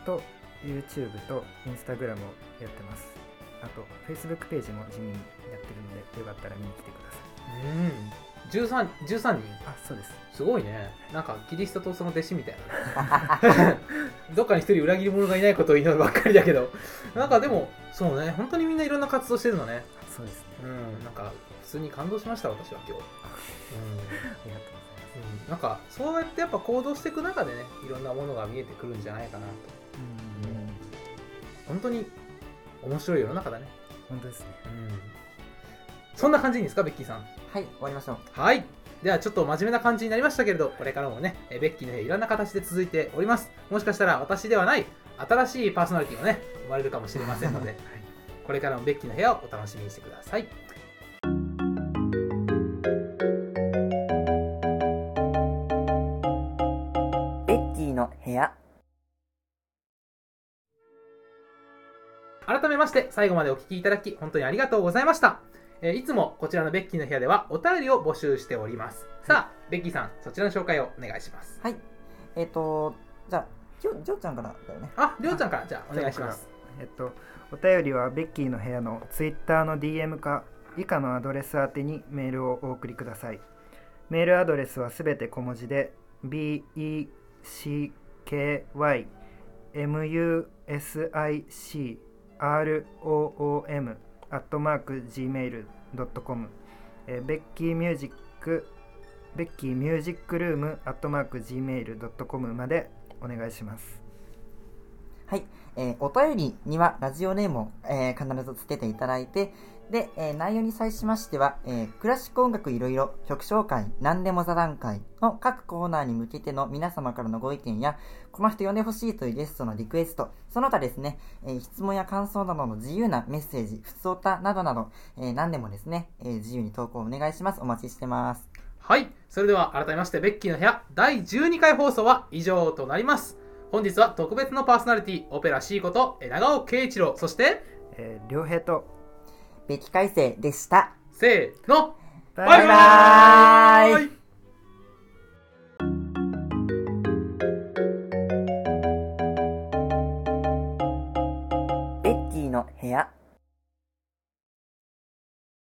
と YouTube と Instagram をやってます。あと Facebook ページも地味にやってるのでよかったら見に来てくださいうん。13 13人？あそうです。すごいね。なんかキリストとその弟子みたいな。どっかに一人裏切り者がいないことを祈るばっかりだけど。なんかでもそうね。本当にみんないろんな活動してるのね。そうですね。うん。なんか普通に感動しました私は今日、うん。ありがとううん、なんかそうやってやっぱ行動していく中でねいろんなものが見えてくるんじゃないかなと。ございますうん。本当に面白い世の中だね。本当ですね。うんそんな感じでいいんですかベッキーさん？はい終わりましょう。はい。ではちょっと真面目な感じになりましたけれどこれからもねえベッキーの部屋いろんな形で続いております。もしかしたら私ではない新しいパーソナリティもね生まれるかもしれませんので、これからもベッキーの部屋をお楽しみにしてください。ベッキーの部屋。改めまして最後までお聞きいただき本当にありがとうございました、えーいつもこちらのベッキーの部屋ではお便りを募集しております。さあベッキーさんそちらの紹介をお願いします。はい。えっ、とじゃあジョジョーちゃんからだよね。ありょうちゃんから。じゃあお願いします。えっと、お便りはベッキーの部屋の Twitter の DM か以下のアドレス宛てにメールをお送りください。メールアドレスはすべて小文字で beckymusicroom アットマーク gmail.com えーベッキーミュージックベッキーミュージックルームアットマーク gmail.com までお願いします。はい、えーお便りにはラジオネームを、えー必ずつけていただいて、で、えー内容に際しましては、えークラシック音楽いろいろ曲紹介、何でも座談会の各コーナーに向けての皆様からのご意見や、この人呼んでほしいというゲストのリクエスト、その他ですね、えー質問や感想などの自由なメッセージ、普通歌などなど、えー何でもですね、えー自由に投稿お願いします。お待ちしてます。はいそれでは改めましてベッキーの部屋第12回放送は以上となります本日は特別のパーソナリティオペラ C ことえ長尾圭一郎そしてえー、良平とべき改正でした。せーの。ババイ。バーイ